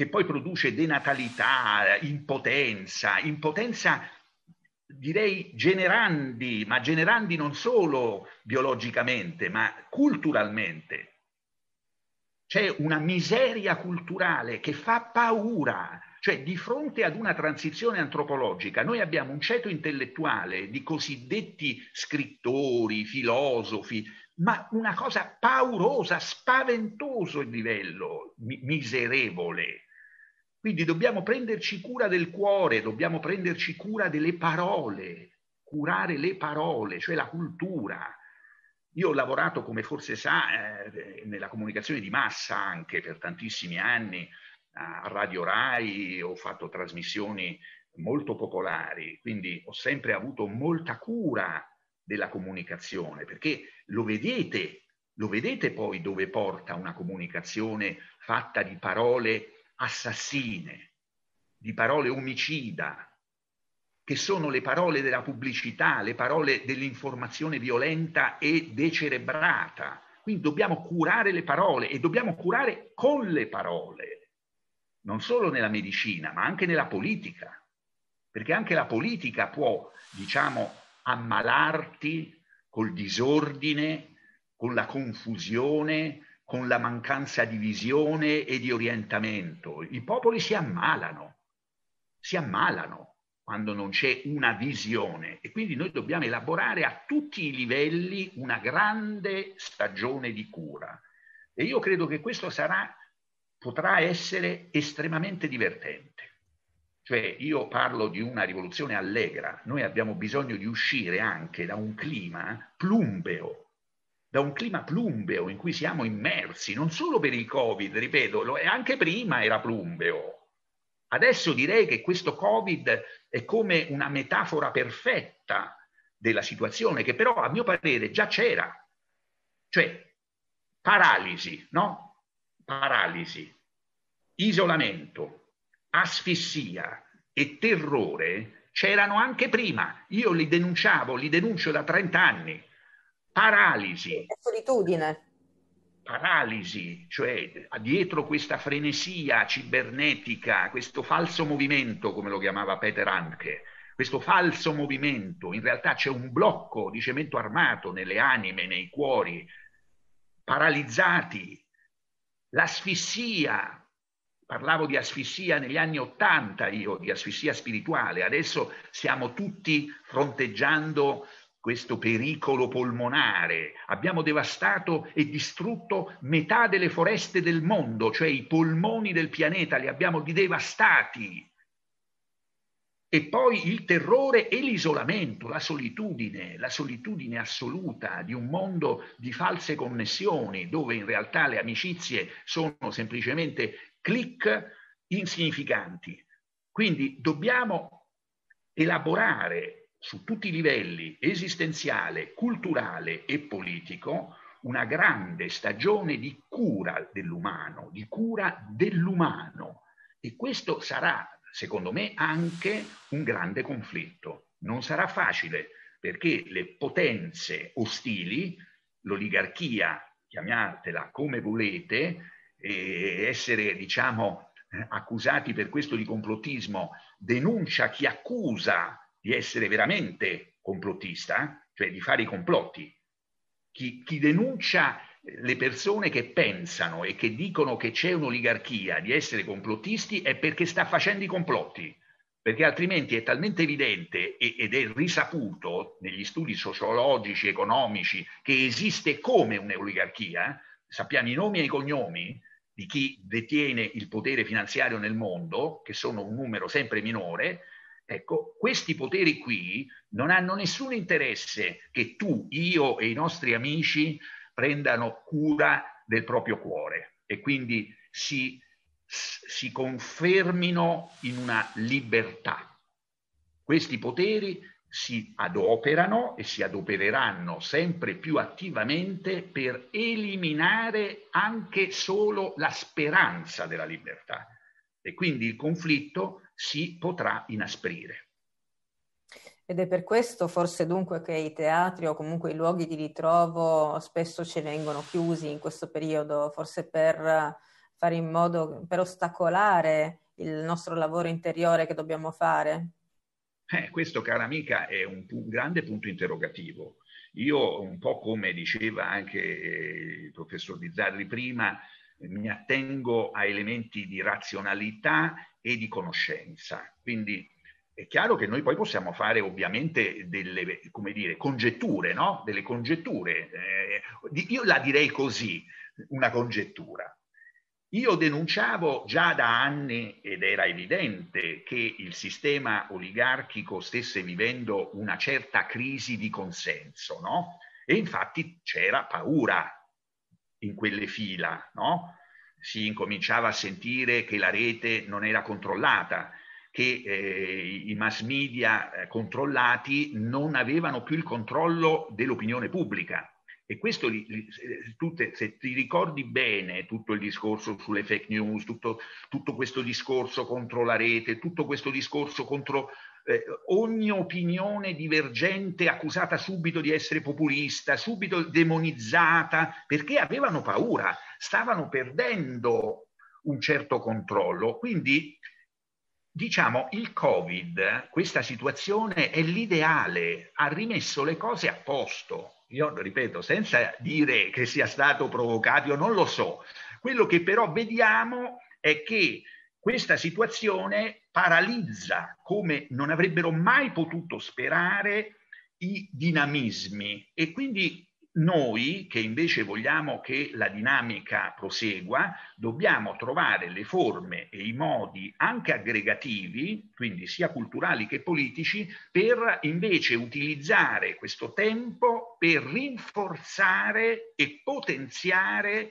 che poi produce denatalità, impotenza, impotenza direi generandi, ma generandi non solo biologicamente, ma culturalmente. C'è una miseria culturale che fa paura, cioè, di fronte ad una transizione antropologica, noi abbiamo un ceto intellettuale di cosiddetti scrittori, filosofi, ma una cosa paurosa, spaventoso il livello, miserevole. Quindi dobbiamo prenderci cura del cuore, dobbiamo prenderci cura delle parole, curare le parole, cioè la cultura. Io ho lavorato, come forse sa, eh, nella comunicazione di massa anche per tantissimi anni, a Radio Rai, ho fatto trasmissioni molto popolari, quindi ho sempre avuto molta cura della comunicazione, perché lo vedete, lo vedete poi dove porta una comunicazione fatta di parole assassine, di parole omicida, che sono le parole della pubblicità, le parole dell'informazione violenta e decerebrata. Quindi dobbiamo curare le parole e dobbiamo curare con le parole non solo nella medicina, ma anche nella politica, perché anche la politica può, diciamo, ammalarti col disordine, con la confusione, con la mancanza di visione e di orientamento. I popoli si ammalano, si ammalano quando non c'è una visione e quindi noi dobbiamo elaborare a tutti i livelli una grande stagione di cura. E io credo che questo sarà potrà essere estremamente divertente. Cioè io parlo di una rivoluzione allegra, noi abbiamo bisogno di uscire anche da un clima plumbeo, da un clima plumbeo in cui siamo immersi, non solo per il Covid, ripeto, anche prima era plumbeo. Adesso direi che questo Covid è come una metafora perfetta della situazione, che però a mio parere già c'era. Cioè, paralisi, no? paralisi, isolamento, asfissia e terrore c'erano anche prima. Io li denunciavo, li denuncio da 30 anni. Paralisi. Solitudine. Paralisi, cioè dietro questa frenesia cibernetica, questo falso movimento, come lo chiamava Peter Handke, questo falso movimento, in realtà c'è un blocco di cemento armato nelle anime, nei cuori, paralizzati, L'asfissia, parlavo di asfissia negli anni Ottanta io, di asfissia spirituale, adesso stiamo tutti fronteggiando questo pericolo polmonare. Abbiamo devastato e distrutto metà delle foreste del mondo, cioè i polmoni del pianeta, li abbiamo devastati. e poi il terrore e l'isolamento, la solitudine, la solitudine assoluta di un mondo di false connessioni, dove in realtà le amicizie sono semplicemente click insignificanti. Quindi dobbiamo elaborare su tutti i livelli, esistenziale, culturale e politico, una grande stagione di cura dell'umano, di cura dell'umano. E questo sarà secondo me, anche un grande conflitto. Non sarà facile perché le potenze ostili, l'oligarchia, chiamatela come volete, essere, diciamo, eh, accusati per questo di complottismo, denuncia chi accusa di essere veramente complottista, cioè di fare i complotti. Chi, chi denuncia le persone che pensano e che dicono che c'è un'oligarchia di essere complottisti è perché sta facendo i complotti, perché altrimenti è talmente evidente ed è risaputo negli studi sociologici, economici, che esiste come un'oligarchia, sappiamo i nomi e i cognomi di chi detiene il potere finanziario nel mondo, che sono un numero sempre minore, Ecco, questi poteri qui non hanno nessun interesse che tu, io e i nostri amici prendano cura del proprio cuore e quindi si, si confermino in una libertà. Questi poteri si adoperano e si adopereranno sempre più attivamente per eliminare anche solo la speranza della libertà e quindi il conflitto si potrà inasprire. Ed è per questo forse dunque che i teatri o comunque i luoghi di ritrovo spesso ci vengono chiusi in questo periodo, forse per fare in modo, per ostacolare il nostro lavoro interiore che dobbiamo fare? Eh, questo, cara amica, è un, un, grande punto interrogativo. Io, un po' come diceva anche il professor Bizzarri prima, mi attengo a elementi di razionalità e di conoscenza. Quindi è chiaro che noi poi possiamo fare ovviamente delle, dire, congetture, no? Delle congetture. Eh, io la direi così, una congettura. Io denunciavo già da anni, ed era evidente, che il sistema oligarchico stesse vivendo una certa crisi di consenso, no? E infatti c'era paura in quelle fila, no? Si incominciava a sentire che la rete non era controllata, che eh, i mass media eh, controllati non avevano più il controllo dell'opinione pubblica. E questo, se ti ricordi bene tutto il discorso sulle fake news, tutto, tutto questo discorso contro la rete, tutto questo discorso contro eh, ogni opinione divergente accusata subito di essere populista, subito demonizzata, perché avevano paura, stavano perdendo un certo controllo. Quindi diciamo, il Covid, questa situazione è l'ideale, ha rimesso le cose a posto. Io ripeto, senza dire che sia stato provocato, io non lo so. Quello che però vediamo è che questa situazione paralizza come non avrebbero mai potuto sperare i dinamismi e quindi noi, che invece vogliamo che la dinamica prosegua, dobbiamo trovare le forme e i modi anche aggregativi, quindi sia culturali che politici, per invece utilizzare questo tempo per rinforzare e potenziare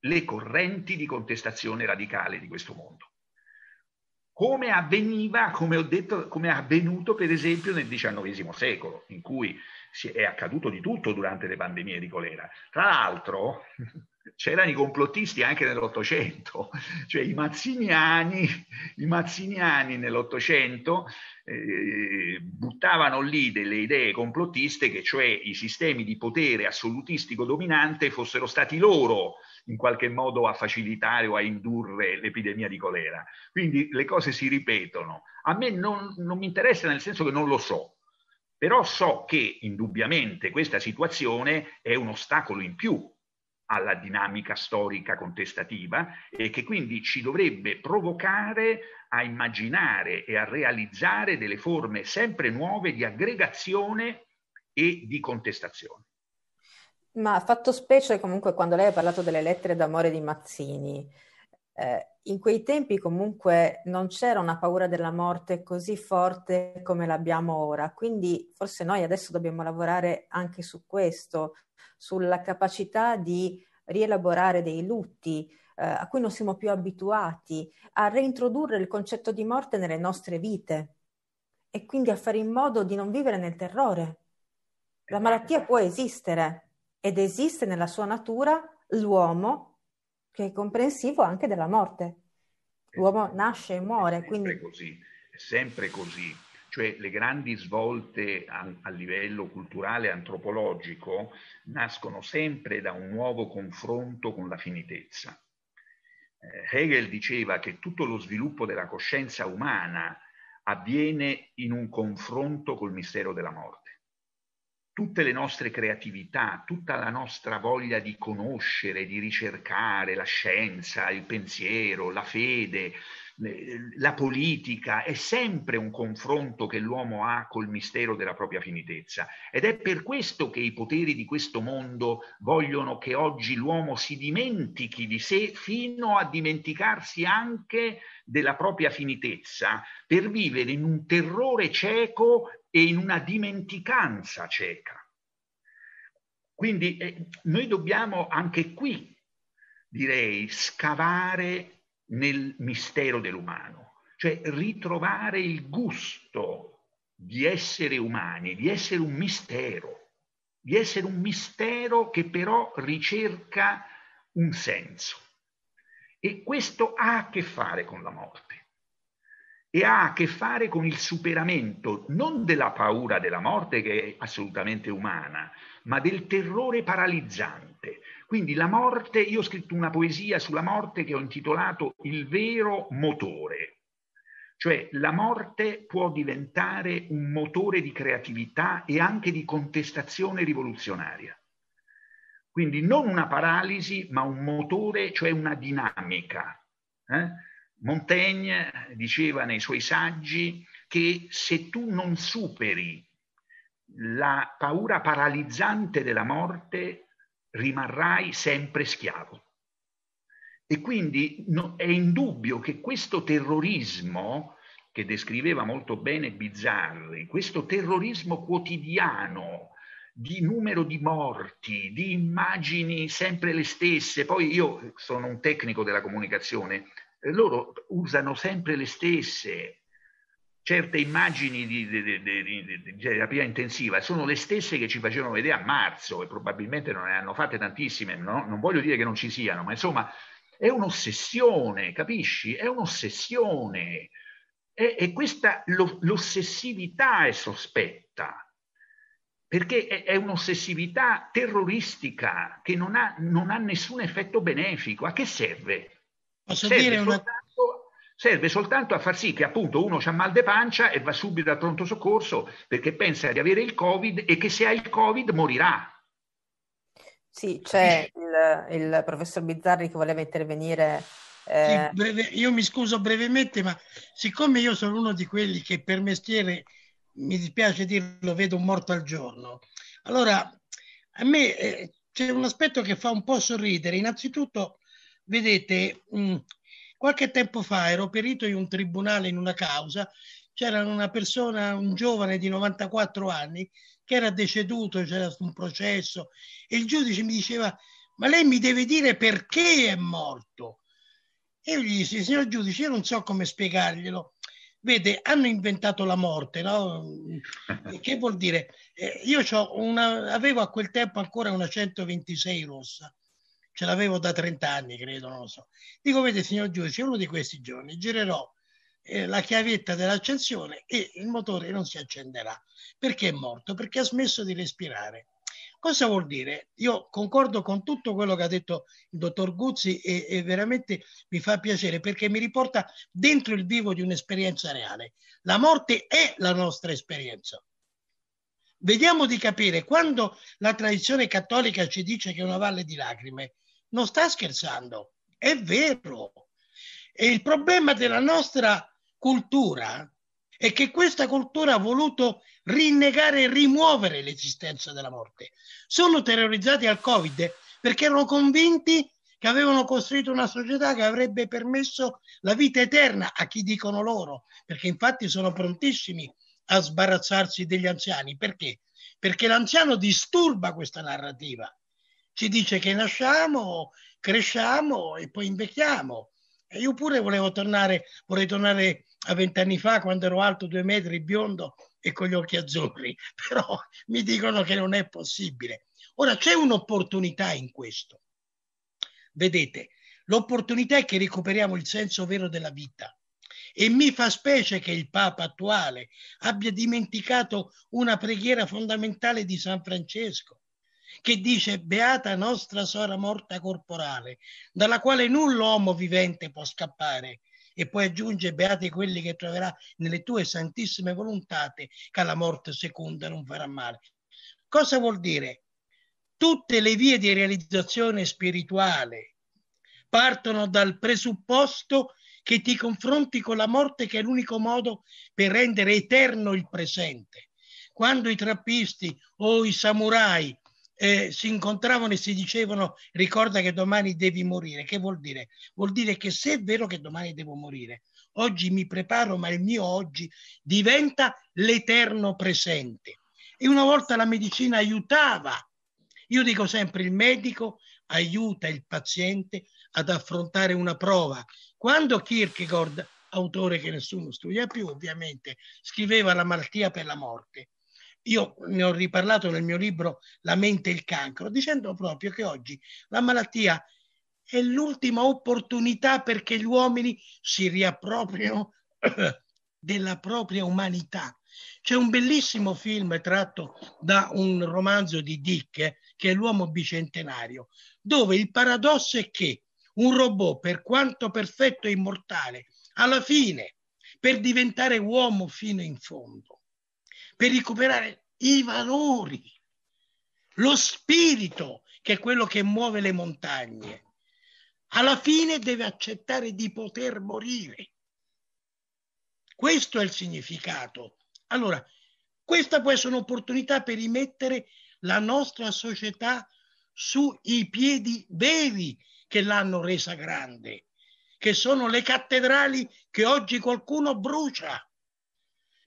le correnti di contestazione radicale di questo mondo. Come avveniva, come ho detto, come è avvenuto per esempio nel XIX secolo, in cui è accaduto di tutto durante le pandemie di colera. Tra l'altro c'erano i complottisti anche nell'Ottocento, cioè i mazziniani, i mazziniani nell'Ottocento eh, buttavano lì delle idee complottiste che cioè i sistemi di potere assolutistico dominante fossero stati loro in qualche modo a facilitare o a indurre l'epidemia di colera. Quindi le cose si ripetono. A me non, non mi interessa nel senso che non lo so, però so che indubbiamente questa situazione è un ostacolo in più alla dinamica storica contestativa e che quindi ci dovrebbe provocare a immaginare e a realizzare delle forme sempre nuove di aggregazione e di contestazione. Ma fatto specie comunque quando lei ha parlato delle lettere d'amore di Mazzini, eh, in quei tempi comunque non c'era una paura della morte così forte come l'abbiamo ora, quindi forse noi adesso dobbiamo lavorare anche su questo, sulla capacità di rielaborare dei lutti eh, a cui non siamo più abituati, a reintrodurre il concetto di morte nelle nostre vite e quindi a fare in modo di non vivere nel terrore. La malattia può esistere ed esiste nella sua natura l'uomo che è comprensivo anche della morte. L'uomo nasce e muore. È sempre quindi... così, è sempre così. Cioè le grandi svolte a, a livello culturale e antropologico nascono sempre da un nuovo confronto con la finitezza. Eh, Hegel diceva che tutto lo sviluppo della coscienza umana avviene in un confronto col mistero della morte. Tutte le nostre creatività, tutta la nostra voglia di conoscere, di ricercare la scienza, il pensiero, la fede, la politica, è sempre un confronto che l'uomo ha col mistero della propria finitezza. Ed è per questo che i poteri di questo mondo vogliono che oggi l'uomo si dimentichi di sé fino a dimenticarsi anche della propria finitezza, per vivere in un terrore cieco e in una dimenticanza cieca. Quindi eh, noi dobbiamo anche qui, direi, scavare nel mistero dell'umano, cioè ritrovare il gusto di essere umani, di essere un mistero, di essere un mistero che però ricerca un senso. E questo ha a che fare con la morte e ha a che fare con il superamento non della paura della morte che è assolutamente umana, ma del terrore paralizzante, quindi la morte, io ho scritto una poesia sulla morte che ho intitolato Il vero motore, cioè la morte può diventare un motore di creatività e anche di contestazione rivoluzionaria. Quindi non una paralisi, ma un motore, cioè una dinamica. Eh? Montaigne diceva nei suoi saggi che se tu non superi la paura paralizzante della morte, rimarrai sempre schiavo. E quindi no, è indubbio che questo terrorismo, che descriveva molto bene Bizzarri, questo terrorismo quotidiano di numero di morti, di immagini sempre le stesse, poi io sono un tecnico della comunicazione, loro usano sempre le stesse, certe immagini di, di, di, di, terapia intensiva sono le stesse che ci facevano vedere a marzo e probabilmente non ne hanno fatte tantissime, no? non voglio dire che non ci siano, ma insomma è un'ossessione, capisci? È un'ossessione e, e questa lo, l'ossessività è sospetta perché è, è un'ossessività terroristica che non ha, non ha, nessun effetto benefico. A che serve? Posso serve dire una, serve soltanto a far sì che appunto uno ha mal de pancia e va subito al pronto soccorso perché pensa di avere il Covid e che se ha il Covid morirà. Sì, c'è il, il professor Bizzarri che voleva intervenire. Eh... Sì, breve, io mi scuso brevemente, ma siccome io sono uno di quelli che per mestiere, mi dispiace dirlo, vedo un morto al giorno, allora a me eh, c'è un aspetto che fa un po' sorridere. Innanzitutto, vedete, mh, Qualche tempo fa ero perito in un tribunale in una causa, c'era una persona, un giovane di 94 anni, che era deceduto, c'era un processo, e il giudice mi diceva, ma lei mi deve dire perché è morto. E io gli dissi, signor giudice, io non so come spiegarglielo. Vede, hanno inventato la morte, no? Che vuol dire? Eh, io una, avevo a quel tempo ancora una 126 rossa ce l'avevo da 30 anni, credo, non lo so. Dico, vede, signor giudice, uno di questi giorni girerò eh, la chiavetta dell'accensione e il motore non si accenderà. Perché è morto? Perché ha smesso di respirare. Cosa vuol dire? Io concordo con tutto quello che ha detto il dottor Guzzi e, e, veramente mi fa piacere perché mi riporta dentro il vivo di un'esperienza reale. La morte è la nostra esperienza. Vediamo di capire quando la tradizione cattolica ci dice che è una valle di lacrime, non sta scherzando, è vero. E il problema della nostra cultura è che questa cultura ha voluto rinnegare e rimuovere l'esistenza della morte. Sono terrorizzati al Covid perché erano convinti che avevano costruito una società che avrebbe permesso la vita eterna a chi dicono loro, perché infatti sono prontissimi a sbarazzarsi degli anziani. Perché? Perché l'anziano disturba questa narrativa. Ci dice che nasciamo, cresciamo e poi invecchiamo. E io pure volevo tornare, vorrei tornare a vent'anni fa quando ero alto due metri, biondo e con gli occhi azzurri, però mi dicono che non è possibile. Ora c'è un'opportunità in questo. Vedete, l'opportunità è che recuperiamo il senso vero della vita. E mi fa specie che il Papa attuale abbia dimenticato una preghiera fondamentale di San Francesco, che dice Beata nostra sora morta corporale, dalla quale nulla uomo vivente può scappare. E poi aggiunge Beati quelli che troverà nelle tue santissime volontate, che alla morte seconda non farà male. Cosa vuol dire? Tutte le vie di realizzazione spirituale partono dal presupposto che ti confronti con la morte che è l'unico modo per rendere eterno il presente. Quando i trappisti o i samurai eh, si incontravano e si dicevano ricorda che domani devi morire, che vuol dire? Vuol dire che se è vero che domani devo morire, oggi mi preparo, ma il mio oggi diventa l'eterno presente. E una volta la medicina aiutava, io dico sempre il medico aiuta il paziente ad affrontare una prova quando Kierkegaard, autore che nessuno studia più ovviamente, scriveva La malattia per la morte, io ne ho riparlato nel mio libro La mente e il cancro, dicendo proprio che oggi la malattia è l'ultima opportunità perché gli uomini si riappropriano della propria umanità. C'è un bellissimo film tratto da un romanzo di Dick, che è L'uomo bicentenario, dove il paradosso è che un robot, per quanto perfetto e immortale, alla fine, per diventare uomo fino in fondo, per recuperare i valori, lo spirito, che è quello che muove le montagne, alla fine deve accettare di poter morire. Questo è il significato. Allora, questa può essere un'opportunità per rimettere la nostra società sui piedi veri che l'hanno resa grande, che sono le cattedrali che oggi qualcuno brucia,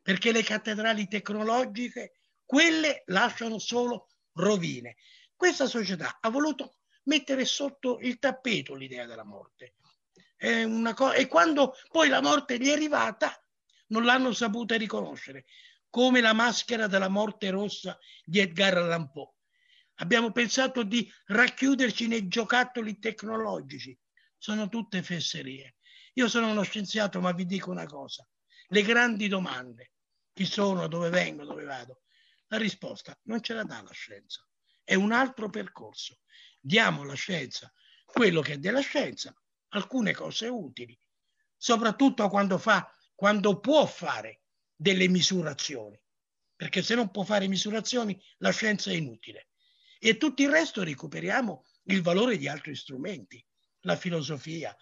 perché le cattedrali tecnologiche, quelle lasciano solo rovine. Questa società ha voluto mettere sotto il tappeto l'idea della morte. Co- e quando poi la morte gli è arrivata, non l'hanno saputa riconoscere, come la maschera della morte rossa di Edgar Allan Poe. Abbiamo pensato di racchiuderci nei giocattoli tecnologici. Sono tutte fesserie. Io sono uno scienziato, ma vi dico una cosa. Le grandi domande, chi sono, dove vengo, dove vado, la risposta non ce la dà la scienza. È un altro percorso. Diamo alla scienza quello che è della scienza, alcune cose utili, soprattutto quando, fa, quando può fare delle misurazioni, perché se non può fare misurazioni la scienza è inutile e tutto il resto recuperiamo il valore di altri strumenti, la filosofia,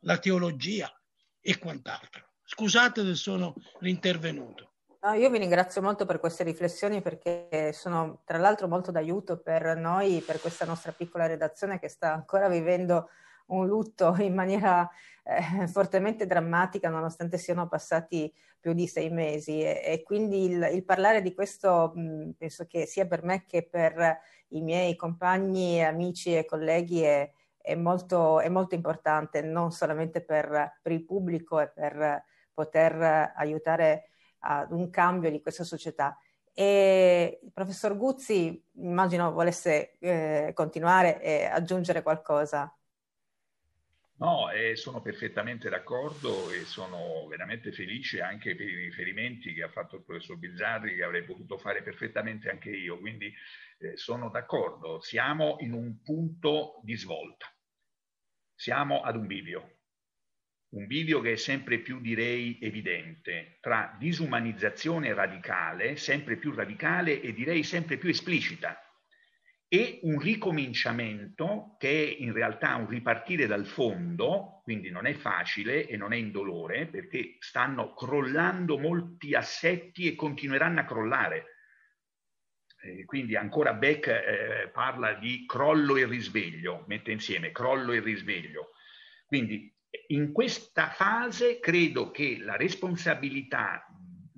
la teologia e quant'altro. Scusate se sono rintervenuto. No, io vi ringrazio molto per queste riflessioni perché sono tra l'altro molto d'aiuto per noi, per questa nostra piccola redazione che sta ancora vivendo un lutto in maniera eh, fortemente drammatica nonostante siano passati più di sei mesi. E, e quindi il, il, parlare di questo mh, penso che sia per me che per i miei compagni, amici e colleghi è, è, molto, è molto, importante, non solamente per, per, il pubblico e per poter aiutare ad un cambio di questa società. E il professor Guzzi, immagino volesse eh, continuare e aggiungere qualcosa. No, eh, sono perfettamente d'accordo e sono veramente felice anche per i riferimenti che ha fatto il professor Bizzarri, che avrei potuto fare perfettamente anche io. Quindi eh, sono d'accordo, siamo in un punto di svolta, siamo ad un bivio, un bivio che è sempre più, direi, evidente, tra disumanizzazione radicale, sempre più radicale e direi sempre più esplicita, e un ricominciamento che è in realtà un ripartire dal fondo, quindi non è facile e non è indolore, perché stanno crollando molti assetti e continueranno a crollare Eh, quindi ancora Beck eh, parla di crollo e risveglio, mette insieme crollo e risveglio. Quindi in questa fase credo che la responsabilità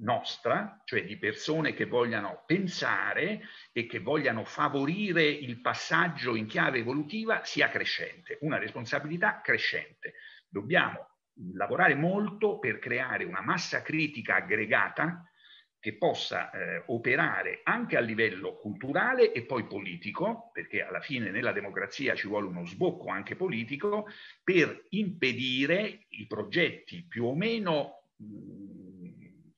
nostra, cioè di persone che vogliano pensare e che vogliano favorire il passaggio in chiave evolutiva, sia crescente, una responsabilità crescente. Dobbiamo lavorare molto per creare una massa critica aggregata che possa eh, operare anche a livello culturale e poi politico, perché alla fine nella democrazia ci vuole uno sbocco anche politico, per impedire i progetti più o meno mh,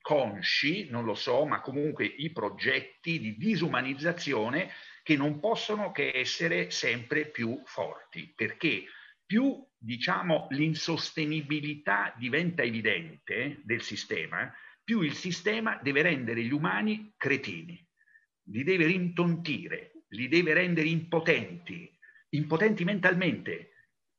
consci, non lo so, ma comunque i progetti di disumanizzazione che non possono che essere sempre più forti, perché più diciamo l'insostenibilità diventa evidente del sistema, più il sistema deve rendere gli umani cretini, li deve rintontire, li deve rendere impotenti, impotenti mentalmente.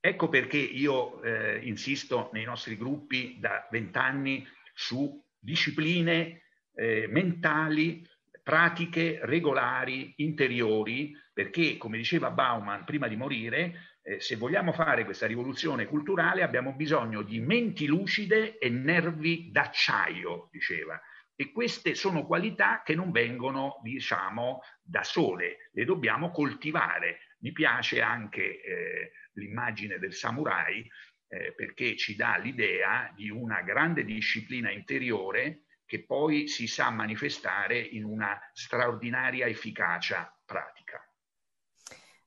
Ecco perché io eh, insisto nei nostri gruppi da vent'anni su discipline eh, mentali, pratiche regolari, interiori, perché, come diceva Bauman prima di morire, eh, se vogliamo fare questa rivoluzione culturale abbiamo bisogno di menti lucide e nervi d'acciaio, diceva. E queste sono qualità che non vengono, diciamo, da sole, le dobbiamo coltivare. Mi piace anche eh, l'immagine del samurai eh, perché ci dà l'idea di una grande disciplina interiore che poi si sa manifestare in una straordinaria efficacia pratica.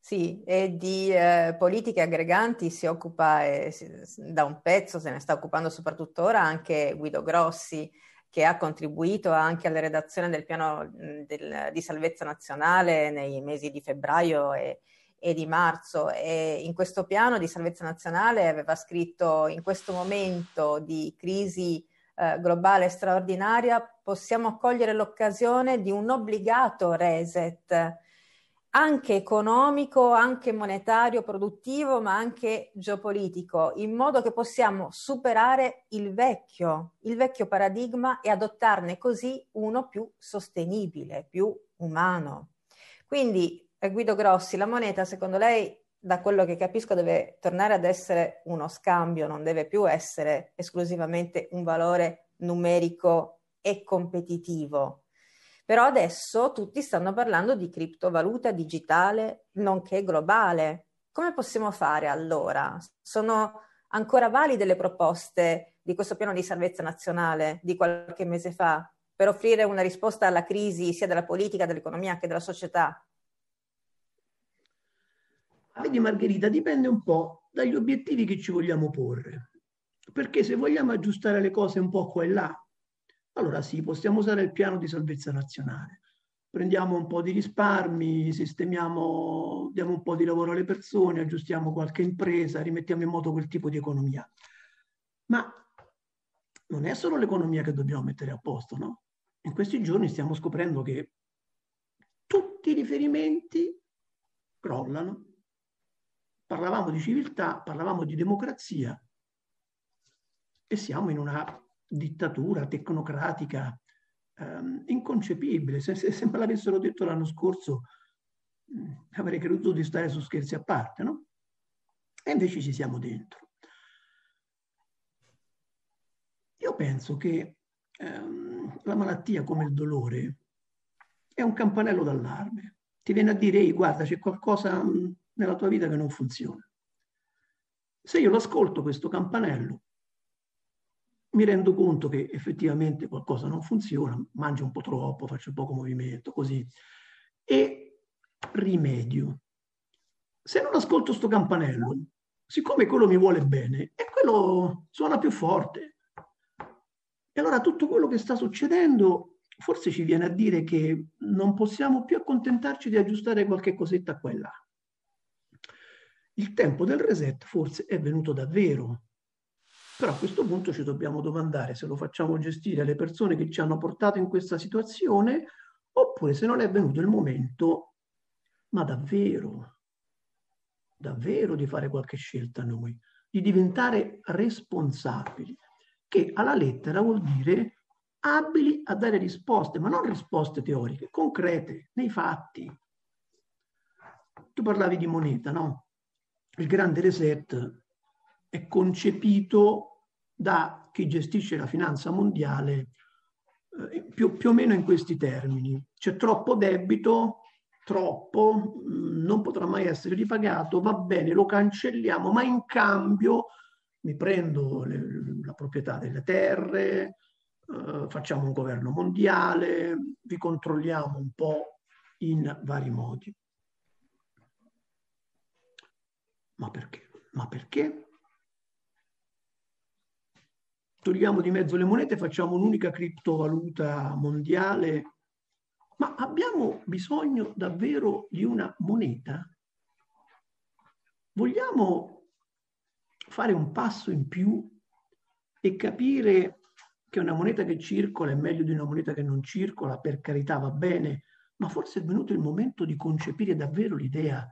Sì, e di eh, politiche aggreganti si occupa eh, da un pezzo, se ne sta occupando soprattutto ora anche Guido Grossi, che ha contribuito anche alla redazione del piano del, di salvezza nazionale nei mesi di febbraio e, e di marzo. E in questo piano di salvezza nazionale aveva scritto in questo momento di crisi eh, globale straordinaria possiamo cogliere l'occasione di un obbligato reset anche economico, anche monetario, produttivo, ma anche geopolitico, in modo che possiamo superare il vecchio, il vecchio paradigma e adottarne così uno più sostenibile, più umano. Quindi, eh, Guido Grossi, la moneta secondo lei, da quello che capisco, deve tornare ad essere uno scambio, non deve più essere esclusivamente un valore numerico e competitivo. Però adesso tutti stanno parlando di criptovaluta digitale, nonché globale. Come possiamo fare allora? Sono ancora valide le proposte di questo piano di salvezza nazionale di qualche mese fa per offrire una risposta alla crisi sia della politica, dell'economia che della società? Vedi Margherita, dipende un po' dagli obiettivi che ci vogliamo porre. Perché se vogliamo aggiustare le cose un po' qua e là, allora sì, possiamo usare il piano di salvezza nazionale. Prendiamo un po' di risparmi, sistemiamo, diamo un po' di lavoro alle persone, aggiustiamo qualche impresa, rimettiamo in moto quel tipo di economia. Ma non è solo l'economia che dobbiamo mettere a posto, no? In questi giorni stiamo scoprendo che tutti i riferimenti crollano. Parlavamo di civiltà, parlavamo di democrazia e siamo in una dittatura tecnocratica ehm, inconcepibile. Se, se, se, me l'avessero detto l'anno scorso mh, mm, avrei creduto di stare su scherzi a parte, no? E invece ci siamo dentro. Io penso che ehm, la malattia come il dolore è un campanello d'allarme. Ti viene a dire, ehi, guarda, c'è qualcosa mm, nella tua vita che non funziona. Se io lo ascolto questo campanello, mi rendo conto che effettivamente qualcosa non funziona, mangio un po' troppo, faccio poco movimento, così, e rimedio. Se non ascolto sto campanello, siccome quello mi vuole bene, e quello suona più forte. E allora tutto quello che sta succedendo forse ci viene a dire che non possiamo più accontentarci di aggiustare qualche cosetta a quella. Il tempo del reset forse è venuto davvero però a questo punto ci dobbiamo domandare se lo facciamo gestire alle persone che ci hanno portato in questa situazione oppure se non è venuto il momento, ma davvero, davvero di fare qualche scelta noi, di diventare responsabili, che alla lettera vuol dire abili a dare risposte, ma non risposte teoriche, concrete, nei fatti. Tu parlavi di moneta, no? Il grande reset è concepito da chi gestisce la finanza mondiale eh, più, più o meno in questi termini. C'è troppo debito, troppo, mm, non potrà mai essere ripagato, va bene, lo cancelliamo, ma in cambio mi prendo le, la proprietà delle terre, eh, facciamo un governo mondiale, vi controlliamo un po' in vari modi. Ma perché? Ma perché? Togliamo di mezzo le monete, facciamo un'unica criptovaluta mondiale, ma abbiamo bisogno davvero di una moneta? Vogliamo fare un passo in più e capire che una moneta che circola è meglio di una moneta che non circola, per carità va bene, ma forse è venuto il momento di concepire davvero l'idea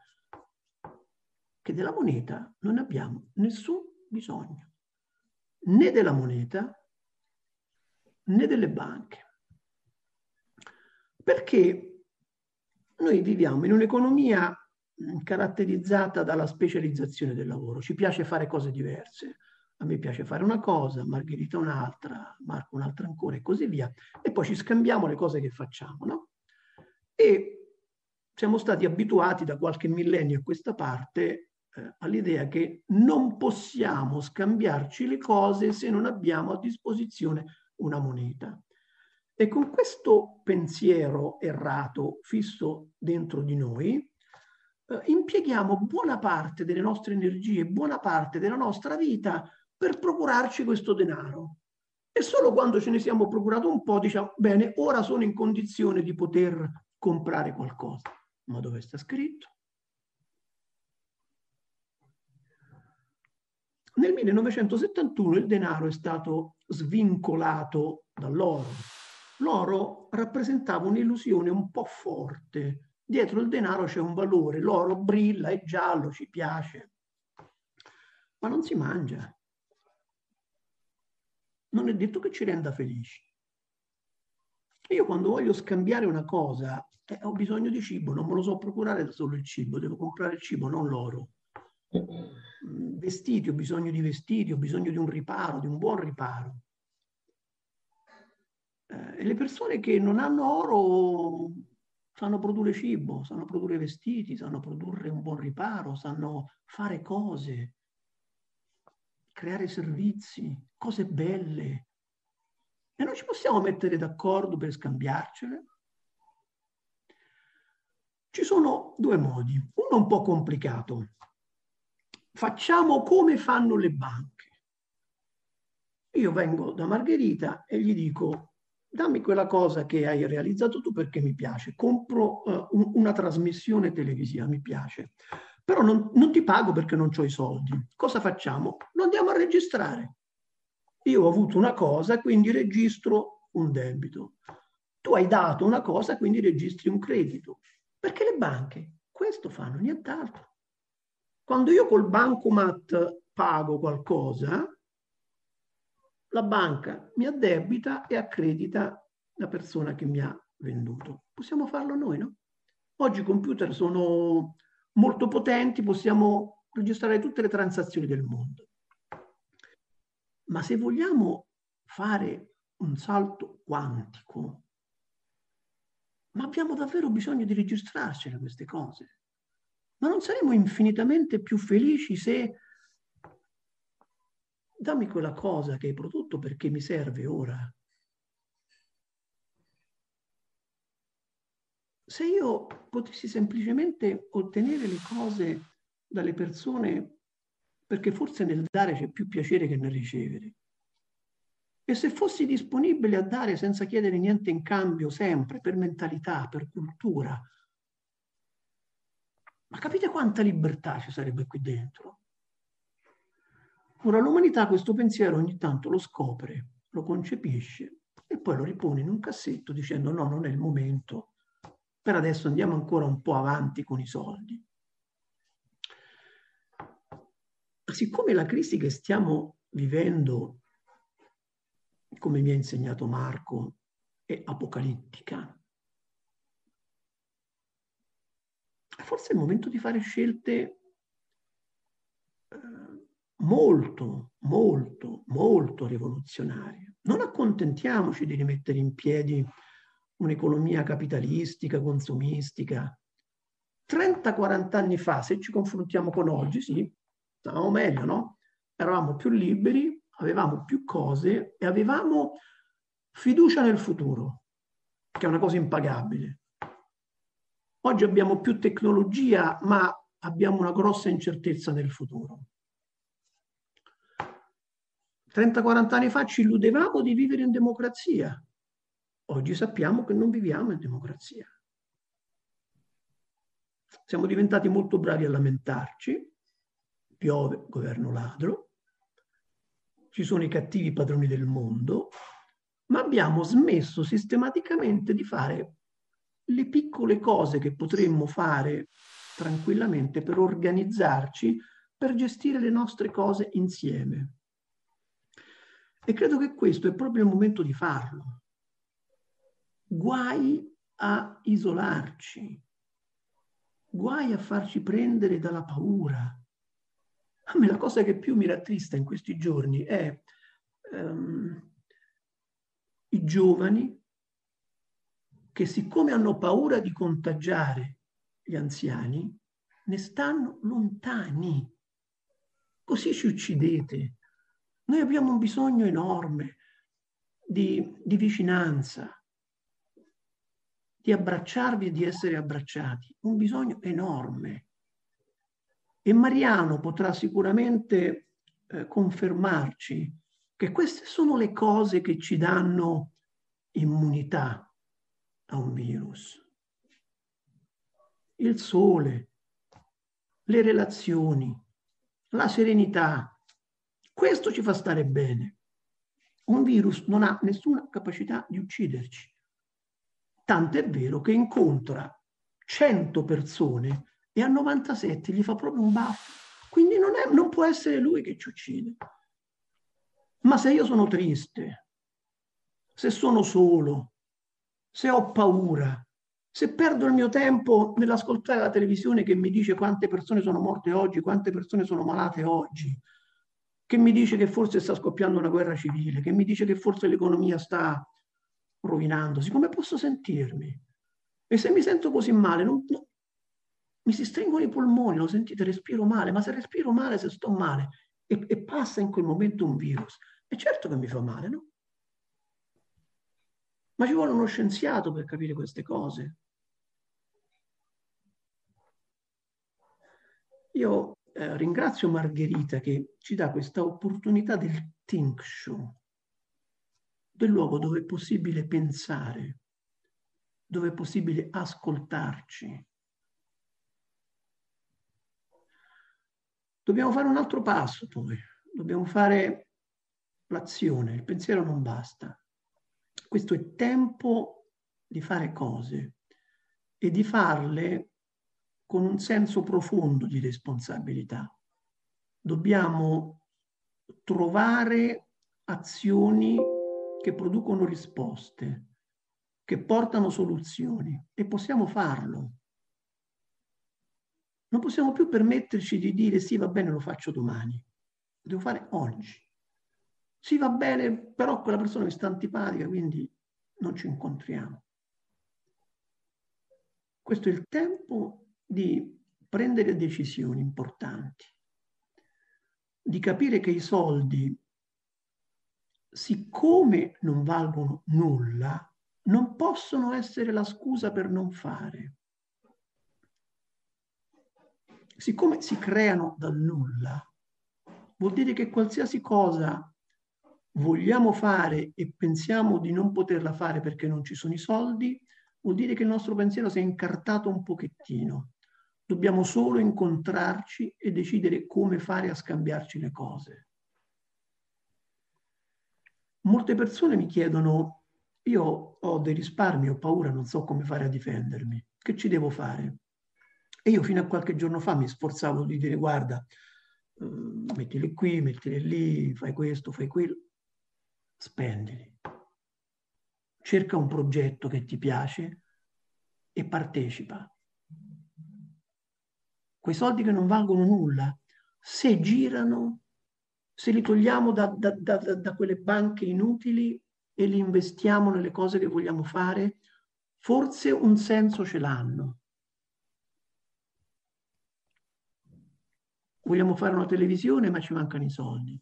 che della moneta non abbiamo nessun bisogno, né della moneta né delle banche. Perché noi viviamo in un'economia caratterizzata dalla specializzazione del lavoro. Ci piace fare cose diverse. A me piace fare una cosa, Margherita un'altra, Marco un'altra ancora e così via. E poi ci scambiamo le cose che facciamo, no? E siamo stati abituati da qualche millennio a questa parte eh, all'idea che non possiamo scambiarci le cose se non abbiamo a disposizione una moneta. E con questo pensiero errato fisso dentro di noi, eh, impieghiamo buona parte delle nostre energie, buona parte della nostra vita per procurarci questo denaro. E solo quando ce ne siamo procurato un po' diciamo, bene, ora sono in condizione di poter comprare qualcosa. Ma dove sta scritto? Nel 1971 il denaro è stato svincolato dall'oro. L'oro rappresentava un'illusione un po' forte Dietro il denaro c'è un valore, l'oro brilla, è giallo, ci piace, ma non si mangia. Non è detto che ci renda felici. Io quando voglio scambiare una cosa, eh, ho bisogno di cibo, non me lo so procurare solo il cibo, devo comprare il cibo, non l'oro. Mm, vestiti, ho bisogno di vestiti, ho bisogno di un riparo, di un buon riparo. Eh, e le persone che non hanno oro sanno produrre cibo, sanno produrre vestiti, sanno produrre un buon riparo, sanno fare cose, creare servizi, cose belle. E non ci possiamo mettere d'accordo per scambiarcele. Ci sono due modi, uno un po' complicato. Facciamo come fanno le banche. Io vengo da Margherita e gli dico dammi quella cosa che hai realizzato tu perché mi piace, compro uh, un, una trasmissione televisiva, mi piace, però non, non ti pago perché non ho i soldi. Cosa facciamo? Lo andiamo a registrare. Io ho avuto una cosa, quindi registro un debito. Tu hai dato una cosa, quindi registri un credito. Perché le banche questo fanno, nient'altro. Quando io col bancomat pago qualcosa, la banca mi addebita e accredita la persona che mi ha venduto. Possiamo farlo noi, no? Oggi i computer sono molto potenti, possiamo registrare tutte le transazioni del mondo. Ma se vogliamo fare un salto quantico, ma abbiamo davvero bisogno di registrarcene queste cose. Ma non saremo infinitamente più felici se dammi quella cosa che hai prodotto perché mi serve ora. Se io potessi semplicemente ottenere le cose dalle persone, perché forse nel dare c'è più piacere che nel ricevere, e se fossi disponibile a dare senza chiedere niente in cambio sempre, per mentalità, per cultura, ma capite quanta libertà ci sarebbe qui dentro? Ora l'umanità questo pensiero ogni tanto lo scopre, lo concepisce e poi lo ripone in un cassetto dicendo no, non è il momento, per adesso andiamo ancora un po' avanti con i soldi. Siccome la crisi che stiamo vivendo come mi ha insegnato Marco, è apocalittica. Forse è il momento di fare scelte eh, molto, molto, molto rivoluzionarie. Non accontentiamoci di rimettere in piedi un'economia capitalistica, consumistica. 30-40 anni fa, se ci confrontiamo con oggi, sì, stavamo meglio, no? Eravamo più liberi, avevamo più cose e avevamo fiducia nel futuro, che è una cosa impagabile. Oggi abbiamo più tecnologia, ma abbiamo una grossa incertezza nel futuro. 30-40 anni fa ci illudevamo di vivere in democrazia. Oggi sappiamo che non viviamo in democrazia. Siamo diventati molto bravi a lamentarci, piove governo ladro, ci sono i cattivi padroni del mondo, ma abbiamo smesso sistematicamente di fare le piccole cose che potremmo fare tranquillamente per organizzarci, per gestire le nostre cose insieme. E credo che questo è proprio il momento di farlo. Guai a isolarci, guai a farci prendere dalla paura. A me la cosa che più mi rattrista in questi giorni è um, i giovani che siccome hanno paura di contagiare gli anziani, ne stanno lontani. Così ci uccidete. Noi abbiamo un bisogno enorme di, di vicinanza, di abbracciarvi e di essere abbracciati. Un bisogno enorme. E Mariano potrà sicuramente eh, confermarci che queste sono le cose che ci danno immunità a un virus. Il sole, le relazioni, la serenità, questo ci fa stare bene. Un virus non ha nessuna capacità di ucciderci. Tant'è vero che incontra 100 persone e a 97 gli fa proprio un baffo. Quindi non, è, non può essere lui che ci uccide. Ma se io sono triste, se sono solo, se ho paura, se perdo il mio tempo nell'ascoltare la televisione che mi dice quante persone sono morte oggi, quante persone sono malate oggi, che mi dice che forse sta scoppiando una guerra civile, che mi dice che forse l'economia sta rovinandosi, come posso sentirmi? E se mi sento così male, non, no, mi si stringono i polmoni, lo sentite, respiro male, ma se respiro male, se sto male e, e passa in quel momento un virus, è certo che mi fa male, no? Ma ci vuole uno scienziato per capire queste cose. Io eh, ringrazio Margherita che ci dà questa opportunità del think show, del luogo dove è possibile pensare, dove è possibile ascoltarci. Dobbiamo fare un altro passo poi, dobbiamo fare l'azione, il pensiero non basta. Questo è tempo di fare cose e di farle con un senso profondo di responsabilità. Dobbiamo trovare azioni che producono risposte, che portano soluzioni e possiamo farlo. Non possiamo più permetterci di dire sì, va bene, lo faccio domani. Lo devo fare oggi. Sì, va bene, però quella persona mi sta antipatica, quindi non ci incontriamo. Questo è il tempo di prendere decisioni importanti, di capire che i soldi, siccome non valgono nulla, non possono essere la scusa per non fare. Siccome si creano dal nulla, vuol dire che qualsiasi cosa vogliamo fare e pensiamo di non poterla fare perché non ci sono i soldi, vuol dire che il nostro pensiero si è incartato un pochettino. Dobbiamo solo incontrarci e decidere come fare a scambiarci le cose. Molte persone mi chiedono, io ho dei risparmi, ho paura, non so come fare a difendermi, che ci devo fare? E io fino a qualche giorno fa mi sforzavo di dire, guarda, uh, mettili qui, mettili lì, fai questo, fai quello spendili. Cerca un progetto che ti piace e partecipa. Quei soldi che non valgono nulla, se girano, se li togliamo da, da, da, da quelle banche inutili e li investiamo nelle cose che vogliamo fare, forse un senso ce l'hanno. Vogliamo fare una televisione, ma ci mancano i soldi.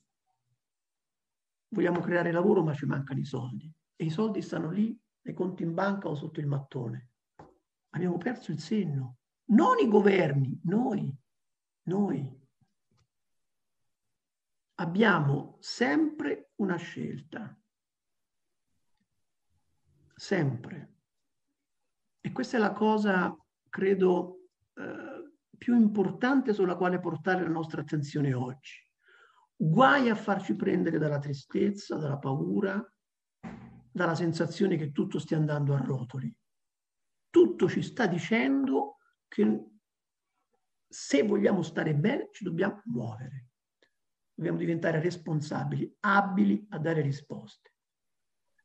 Vogliamo creare lavoro, ma ci mancano i soldi. E i soldi stanno lì, nei conti in banca o sotto il mattone. Abbiamo perso il senno. Non i governi, noi. Noi. Abbiamo sempre una scelta. Sempre. E questa è la cosa, credo, eh, più importante sulla quale portare la nostra attenzione oggi. Guai a farci prendere dalla tristezza, dalla paura, dalla sensazione che tutto stia andando a rotoli. Tutto ci sta dicendo che se vogliamo stare bene ci dobbiamo muovere. Dobbiamo diventare responsabili, abili a dare risposte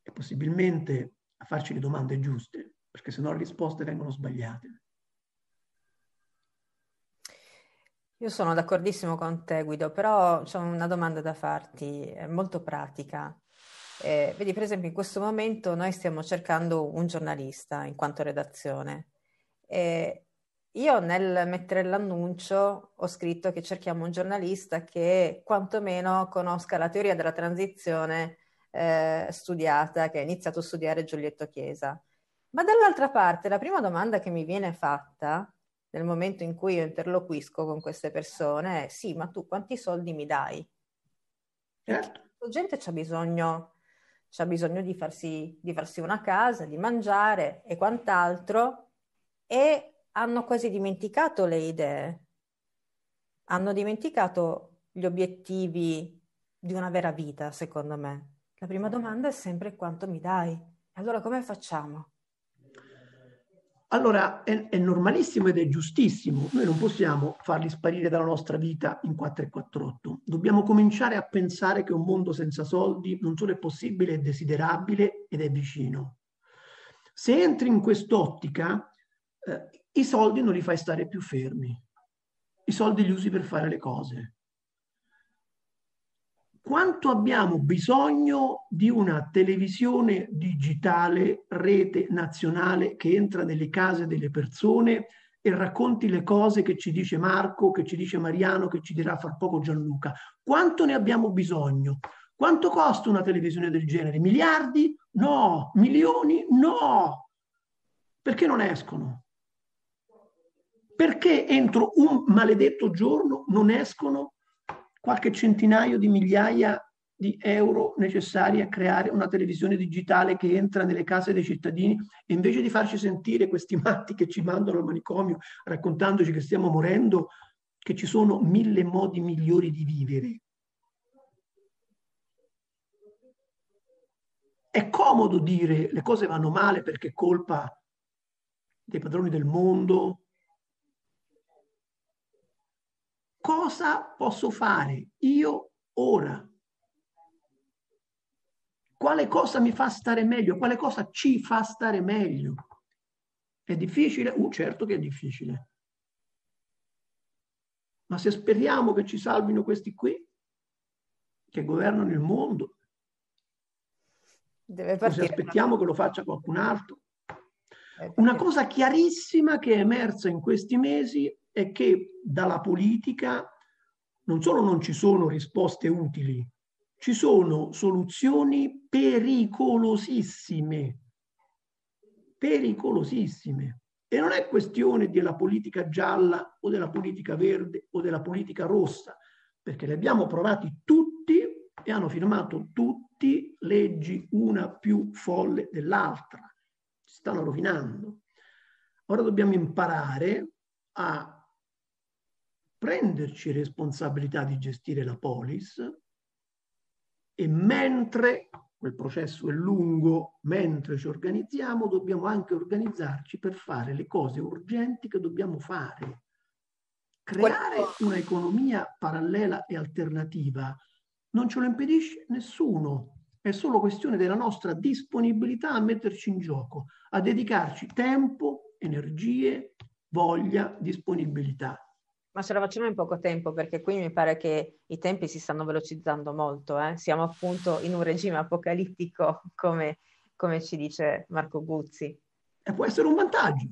e possibilmente a farci le domande giuste, perché se no le risposte vengono sbagliate. Io sono d'accordissimo con te Guido, però c'è una domanda da farti, è molto pratica. Eh, vedi, per esempio, in questo momento noi stiamo cercando un giornalista in quanto redazione. Eh, io nel mettere l'annuncio ho scritto che cerchiamo un giornalista che quantomeno conosca la teoria della transizione eh, studiata, che ha iniziato a studiare Giulietto Chiesa. Ma dall'altra parte, la prima domanda che mi viene fatta nel momento in cui io interloquisco con queste persone è sì, ma tu quanti soldi mi dai? Perché la gente c'ha bisogno, c'ha bisogno di, farsi, di farsi una casa, di mangiare e quant'altro e hanno quasi dimenticato le idee, hanno dimenticato gli obiettivi di una vera vita, secondo me. La prima domanda è sempre quanto mi dai? Allora come facciamo? Allora è, è, normalissimo ed è giustissimo. Noi non possiamo farli sparire dalla nostra vita in 448. Dobbiamo cominciare a pensare che un mondo senza soldi non solo è possibile, è desiderabile ed è vicino. Se entri in quest'ottica, eh, i soldi non li fai stare più fermi. I soldi li usi per fare le cose quanto abbiamo bisogno di una televisione digitale, rete nazionale che entra nelle case delle persone e racconti le cose che ci dice Marco, che ci dice Mariano, che ci dirà fra poco Gianluca. Quanto ne abbiamo bisogno? Quanto costa una televisione del genere? Miliardi? No. Milioni? No. Perché non escono? Perché entro un maledetto giorno non escono qualche centinaio di migliaia di euro necessari a creare una televisione digitale che entra nelle case dei cittadini e invece di farci sentire questi matti che ci mandano al manicomio raccontandoci che stiamo morendo, che ci sono mille modi migliori di vivere. È comodo dire le cose vanno male perché è colpa dei padroni del mondo, cosa posso fare io ora? Quale cosa mi fa stare meglio? Quale cosa ci fa stare meglio? È difficile? Uh, certo che è difficile. Ma se speriamo che ci salvino questi qui, che governano il mondo, Deve o se aspettiamo che lo faccia qualcun altro. Una cosa chiarissima che è emersa in questi mesi è che dalla politica non solo non ci sono risposte utili, ci sono soluzioni pericolosissime, pericolosissime. E non è questione della politica gialla o della politica verde o della politica rossa, perché le abbiamo provati tutti e hanno firmato tutti leggi una più folle dell'altra. Si stanno rovinando. Ora dobbiamo imparare a prenderci responsabilità di gestire la polis e mentre quel processo è lungo, mentre ci organizziamo, dobbiamo anche organizzarci per fare le cose urgenti che dobbiamo fare. Creare un'economia parallela e alternativa non ce lo impedisce nessuno. è solo questione della nostra disponibilità a metterci in gioco, a dedicarci tempo, energie, voglia, disponibilità. Ma ce la facciamo in poco tempo perché qui mi pare che i tempi si stanno velocizzando molto. Eh? Siamo appunto in un regime apocalittico come, come ci dice Marco Guzzi. E può essere un vantaggio.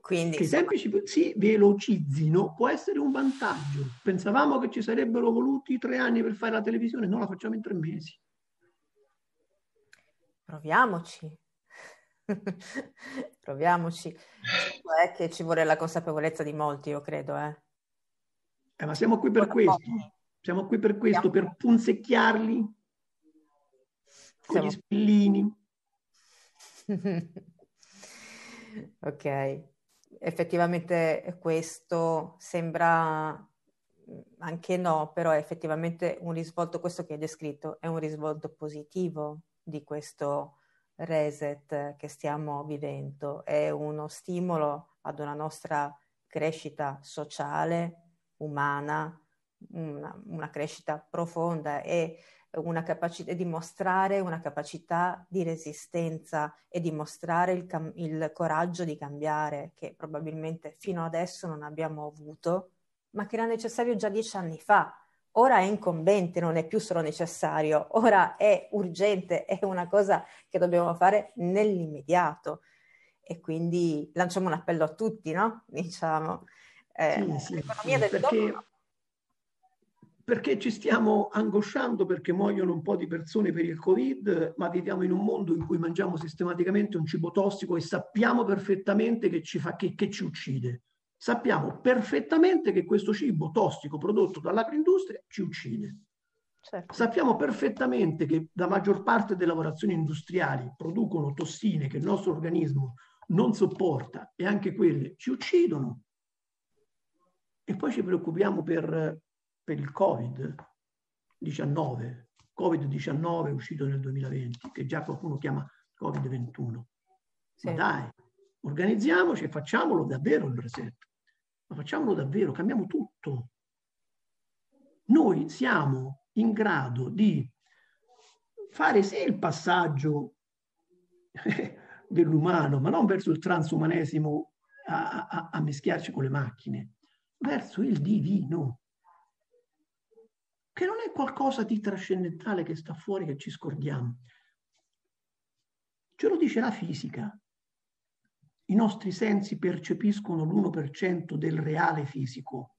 Quindi, che i tempi si, velocizzino può essere un vantaggio. Pensavamo che ci sarebbero voluti tre anni per fare la televisione, non la facciamo in tre mesi. Proviamoci. Proviamoci. È che ci vuole la consapevolezza di molti, io credo. Eh. Eh, ma siamo qui per questo. Siamo qui per questo, siamo... per punzecchiarli con siamo... gli spillini. ok, effettivamente questo sembra anche no, però è effettivamente un risvolto, questo che hai descritto, è un risvolto positivo di questo reset che stiamo vivendo, è uno stimolo ad una nostra crescita sociale, umana, una, una crescita profonda e una capacità di mostrare una capacità di resistenza e dimostrare il, cam- il coraggio di cambiare che probabilmente fino adesso non abbiamo avuto, ma che era necessario già dieci anni fa ora è incombente, non è più solo necessario, ora è urgente, è una cosa che dobbiamo fare nell'immediato. E quindi lanciamo un appello a tutti, no? Diciamo, eh, sì, sì, l'economia sì, del perché, dopo... perché ci stiamo angosciando perché muoiono un po' di persone per il Covid, ma viviamo in un mondo in cui mangiamo sistematicamente un cibo tossico e sappiamo perfettamente che ci, fa, che, che ci uccide sappiamo perfettamente che questo cibo tossico prodotto dall'agroindustria ci uccide. Certo. Sappiamo perfettamente che la maggior parte delle lavorazioni industriali producono tossine che il nostro organismo non sopporta e anche quelle ci uccidono. E poi ci preoccupiamo per, per il Covid-19. Covid-19 è uscito nel 2020, che già qualcuno chiama Covid-21. Sì. Ma dai, organizziamoci e facciamolo davvero il reset ma facciamolo davvero, cambiamo tutto. Noi siamo in grado di fare sì il passaggio dell'umano, ma non verso il transumanesimo a, a, a mischiarci con le macchine, verso il divino, che non è qualcosa di trascendentale che sta fuori, che ci scordiamo. Ce lo dice la fisica i nostri sensi percepiscono l'1% del reale fisico.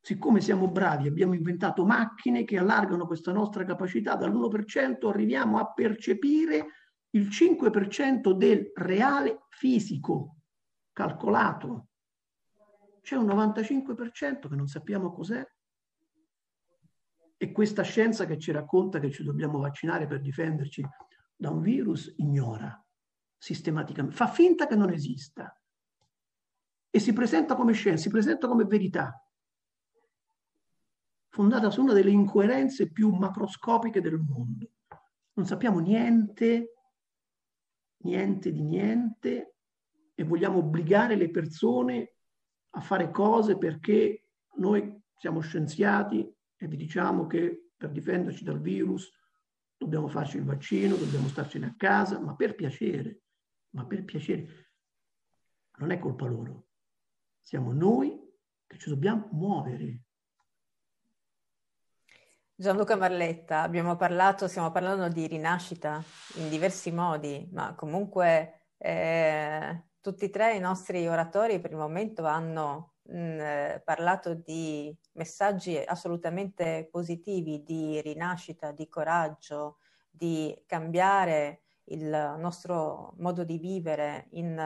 Siccome siamo bravi, abbiamo inventato macchine che allargano questa nostra capacità dall'1%, arriviamo a percepire il 5% del reale fisico calcolato. C'è un 95% che non sappiamo cos'è. E questa scienza che ci racconta che ci dobbiamo vaccinare per difenderci da un virus ignora sistematicamente, fa finta che non esista. E si presenta come scienza, si presenta come verità, fondata su una delle incoerenze più macroscopiche del mondo. Non sappiamo niente, niente di niente e vogliamo obbligare le persone a fare cose perché noi siamo scienziati e vi diciamo che per difenderci dal virus dobbiamo farci il vaccino, dobbiamo starcene a casa, ma per piacere ma per piacere. Non è colpa loro. Siamo noi che ci dobbiamo muovere. Gianluca Marletta, abbiamo parlato, stiamo parlando di rinascita in diversi modi, ma comunque eh, tutti e tre i nostri oratori per il momento hanno mh, mm, parlato di messaggi assolutamente positivi, di rinascita, di coraggio, di cambiare il nostro modo di vivere in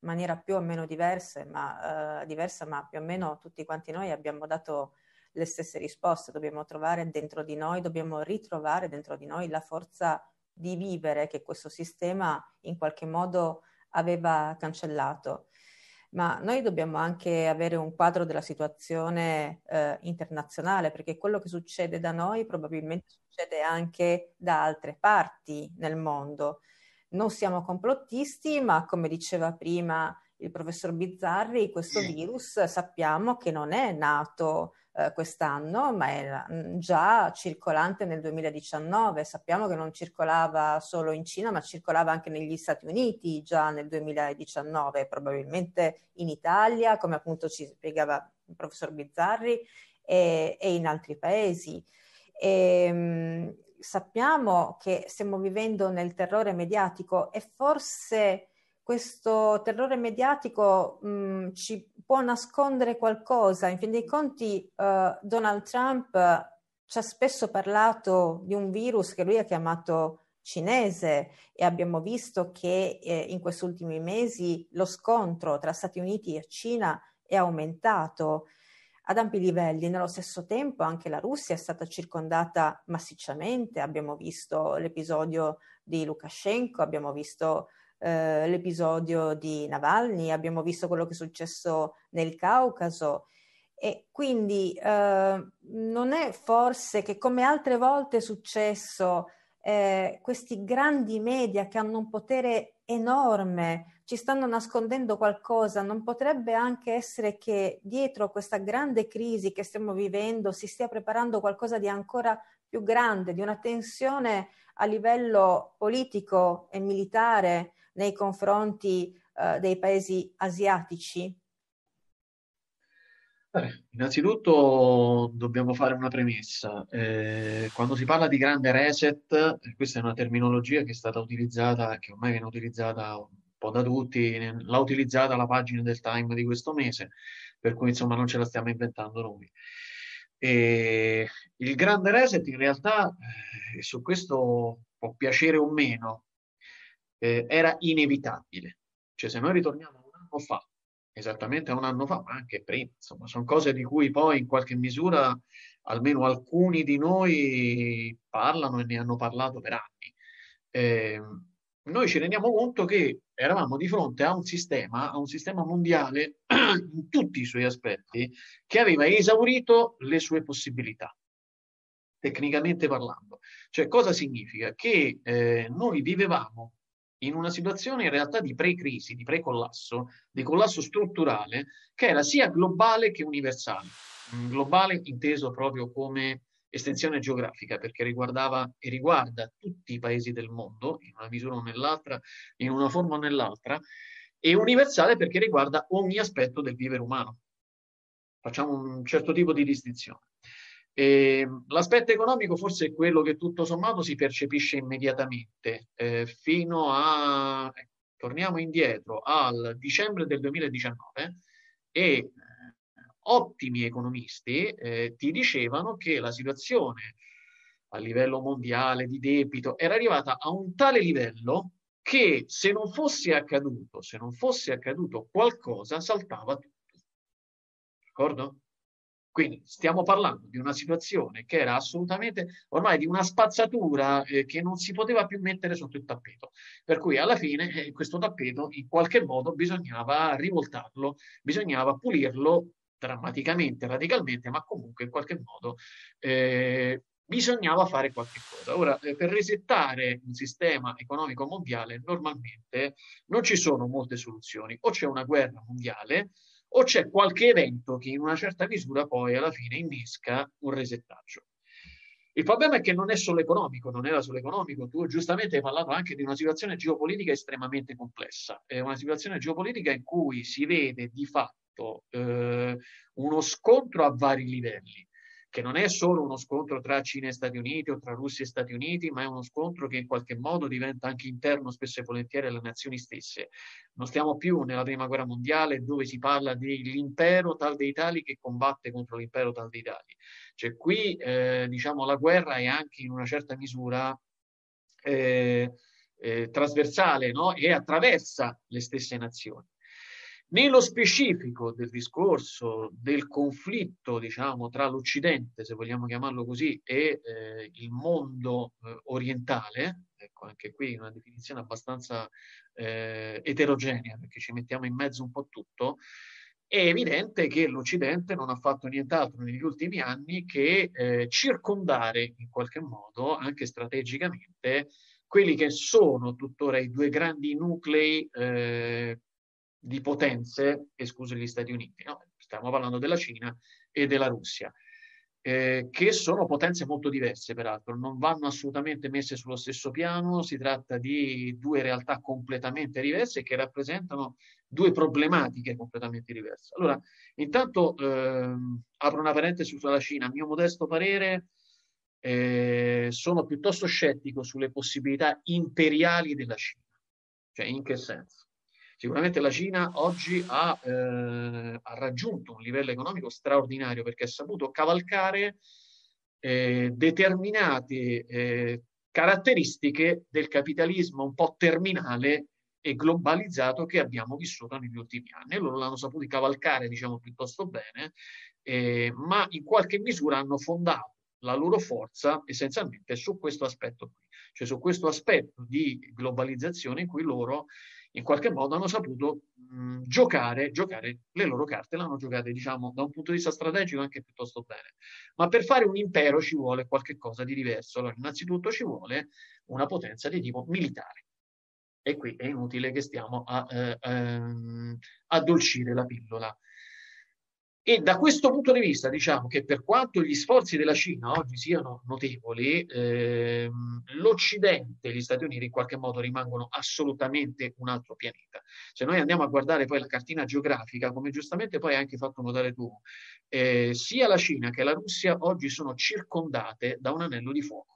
maniera più o meno diverse, ma, eh, diversa, ma più o meno tutti quanti noi abbiamo dato le stesse risposte, dobbiamo trovare dentro di noi, dobbiamo ritrovare dentro di noi la forza di vivere che questo sistema in qualche modo aveva cancellato. Ma noi dobbiamo anche avere un quadro della situazione eh, internazionale, perché quello che succede da noi probabilmente succede anche da altre parti nel mondo. Non siamo complottisti, ma come diceva prima il professor Bizzarri, questo virus sappiamo che non è nato eh, quest'anno, ma era mm, già circolante nel 2019. Sappiamo che non circolava solo in Cina, ma circolava anche negli Stati Uniti già nel 2019, probabilmente in Italia, come appunto ci spiegava il professor Bizzarri, e, e in altri paesi. E, ehm, sappiamo che stiamo vivendo nel terrore mediatico e forse questo terrore mediatico mh, mm, ci può nascondere qualcosa. In fin dei conti, uh, Donald Trump ci ha spesso parlato di un virus che lui ha chiamato cinese e abbiamo visto che eh, in questi ultimi mesi lo scontro tra Stati Uniti e Cina è aumentato ad ampi livelli. Nello stesso tempo anche la Russia è stata circondata massicciamente, abbiamo visto l'episodio di Lukashenko, abbiamo visto eh, l'episodio di Navalny, abbiamo visto quello che è successo nel Caucaso. E quindi eh, non è forse che come altre volte è successo eh, questi grandi media che hanno un potere enorme ci stanno nascondendo qualcosa, non potrebbe anche essere che dietro questa grande crisi che stiamo vivendo si stia preparando qualcosa di ancora più grande, di una tensione a livello politico e militare nei confronti uh, dei paesi asiatici? Beh, innanzitutto dobbiamo fare una premessa. Eh, quando si parla di grande reset, questa è una terminologia che è stata utilizzata, che ormai viene utilizzata un po' da tutti, l'ha utilizzata la pagina del Time di questo mese, per cui insomma non ce la stiamo inventando noi. E il grande reset in realtà, eh, su questo può piacere o meno, eh, era inevitabile. Cioè se noi ritorniamo un anno fa, esattamente un anno fa, ma anche prima, insomma, sono cose di cui poi in qualche misura almeno alcuni di noi parlano e ne hanno parlato per anni. Eh, noi ci rendiamo conto che eravamo di fronte a un sistema, a un sistema mondiale in tutti i suoi aspetti, che aveva esaurito le sue possibilità, tecnicamente parlando. Cioè, cosa significa? Che eh, noi vivevamo in una situazione in realtà di pre-crisi, di pre-collasso, di collasso strutturale, che era sia globale che universale. Globale inteso proprio come estensione geografica, perché riguardava e riguarda tutti i paesi del mondo, in una misura o nell'altra, in una forma o nell'altra, e universale perché riguarda ogni aspetto del vivere umano. Facciamo un certo tipo di distinzione. E l'aspetto economico forse è quello che tutto sommato si percepisce immediatamente, eh, fino a, eh, torniamo indietro, al dicembre del 2019 e eh, ottimi economisti eh, ti dicevano che la situazione a livello mondiale di debito era arrivata a un tale livello che se non fosse accaduto, se non fosse accaduto qualcosa, saltava tutto. D'accordo? Quindi stiamo parlando di una situazione che era assolutamente ormai di una spazzatura eh, che non si poteva più mettere sotto il tappeto. Per cui alla fine eh, questo tappeto in qualche modo bisognava rivoltarlo, bisognava pulirlo drammaticamente, radicalmente, ma comunque in qualche modo eh, bisognava fare qualche cosa. Ora, eh, per resettare un sistema economico mondiale normalmente non ci sono molte soluzioni. O c'è una guerra mondiale, o c'è qualche evento che in una certa misura poi alla fine innesca un resettaggio. Il problema è che non è solo economico, non era solo economico, tu giustamente hai parlato anche di una situazione geopolitica estremamente complessa, è una situazione geopolitica in cui si vede di fatto eh, uno scontro a vari livelli che non è solo uno scontro tra Cina e Stati Uniti o tra Russia e Stati Uniti, ma è uno scontro che in qualche modo diventa anche interno spesso e volentieri alle nazioni stesse. Non stiamo più nella prima guerra mondiale dove si parla dell'impero tal dei tali che combatte contro l'impero tal dei tali. Cioè qui eh, diciamo la guerra è anche in una certa misura eh, eh, trasversale no? e attraversa le stesse nazioni. Nello specifico del discorso del conflitto, diciamo, tra l'Occidente, se vogliamo chiamarlo così, e eh, il mondo eh, orientale, ecco, anche qui una definizione abbastanza eh, eterogenea, perché ci mettiamo in mezzo un po' tutto, è evidente che l'Occidente non ha fatto nient'altro negli ultimi anni che eh, circondare in qualche modo, anche strategicamente, quelli che sono tuttora i due grandi nuclei eh, di potenze, esclusi gli Stati Uniti. No? Stiamo parlando della Cina e della Russia eh, che sono potenze molto diverse peraltro, non vanno assolutamente messe sullo stesso piano, si tratta di due realtà completamente diverse che rappresentano due problematiche completamente diverse. Allora, intanto eh, apro una parentesi sulla Cina, a mio modesto parere eh, sono piuttosto scettico sulle possibilità imperiali della Cina, cioè in che senso? Sicuramente la Cina oggi ha, eh, ha, raggiunto un livello economico straordinario perché ha saputo cavalcare eh, determinate eh, caratteristiche del capitalismo un po' terminale e globalizzato che abbiamo vissuto negli ultimi anni. loro l'hanno saputo cavalcare, diciamo, piuttosto bene, eh, ma in qualche misura hanno fondato la loro forza essenzialmente su questo aspetto qui, cioè su questo aspetto di globalizzazione in cui loro in qualche modo hanno saputo mh, giocare, giocare le loro carte, l'hanno giocate diciamo da un punto di vista strategico anche piuttosto bene. Ma per fare un impero ci vuole qualcosa di diverso. Allora, innanzitutto ci vuole una potenza di tipo militare. E qui è inutile che stiamo a eh, ehm, addolcire la pillola. E da questo punto di vista diciamo che per quanto gli sforzi della Cina oggi siano notevoli, ehm, l'Occidente e gli Stati Uniti in qualche modo rimangono assolutamente un altro pianeta. Se noi andiamo a guardare poi la cartina geografica, come giustamente poi hai anche fatto notare tu, eh, sia la Cina che la Russia oggi sono circondate da un anello di fuoco.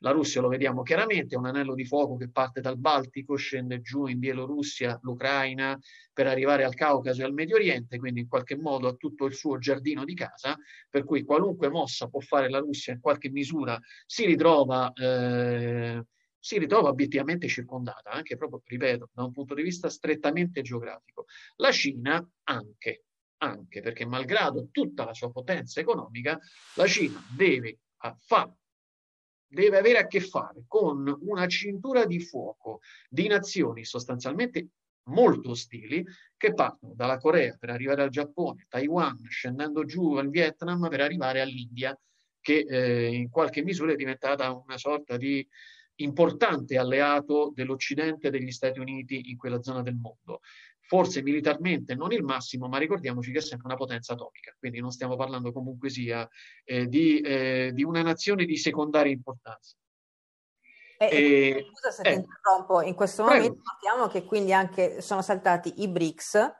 La Russia lo vediamo chiaramente, è un anello di fuoco che parte dal Baltico, scende giù in Bielorussia, l'Ucraina, per arrivare al Caucaso e al Medio Oriente, quindi in qualche modo ha tutto il suo giardino di casa, per cui qualunque mossa può fare la Russia in qualche misura si ritrova, eh, si ritrova obiettivamente circondata, anche proprio, ripeto, da un punto di vista strettamente geografico. La Cina anche, anche perché malgrado tutta la sua potenza economica, la Cina deve fare deve avere a che fare con una cintura di fuoco di nazioni sostanzialmente molto ostili che partono dalla Corea per arrivare al Giappone, Taiwan, scendendo giù al Vietnam per arrivare all'India, che eh, in qualche misura è diventata una sorta di importante alleato dell'Occidente e degli Stati Uniti in quella zona del mondo forse militarmente non il massimo, ma ricordiamoci che è sempre una potenza atomica, quindi non stiamo parlando comunque sia eh, di, eh, di, una nazione di secondaria importanza. E, e, scusa se eh, ti interrompo, in questo prego. momento notiamo che quindi anche sono saltati i BRICS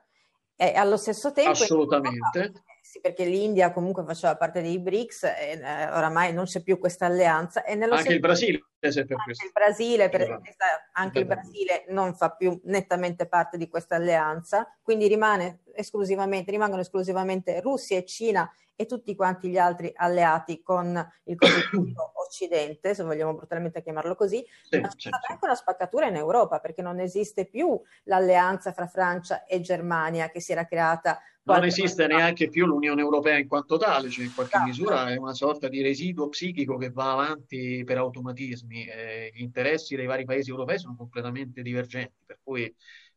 e allo stesso tempo... Assolutamente sì, perché l'India comunque faceva parte dei BRICS e eh, oramai non c'è più questa alleanza. E nello anche il Brasile anche. Il Brasile, per, esatto. anche il Brasile non fa più nettamente parte di questa alleanza, quindi rimane esclusivamente, rimangono esclusivamente Russia e Cina e tutti quanti gli altri alleati con il cosiddetto Occidente, se vogliamo brutalmente chiamarlo così, sì, ma c'è stata anche una spaccatura in Europa perché non esiste più l'alleanza fra Francia e Germania che si era creata non esiste neanche più l'Unione Europea in quanto tale, cioè in qualche esatto. misura è una sorta di residuo psichico che va avanti per automatismi. Eh, gli interessi dei vari paesi europei sono completamente divergenti, per cui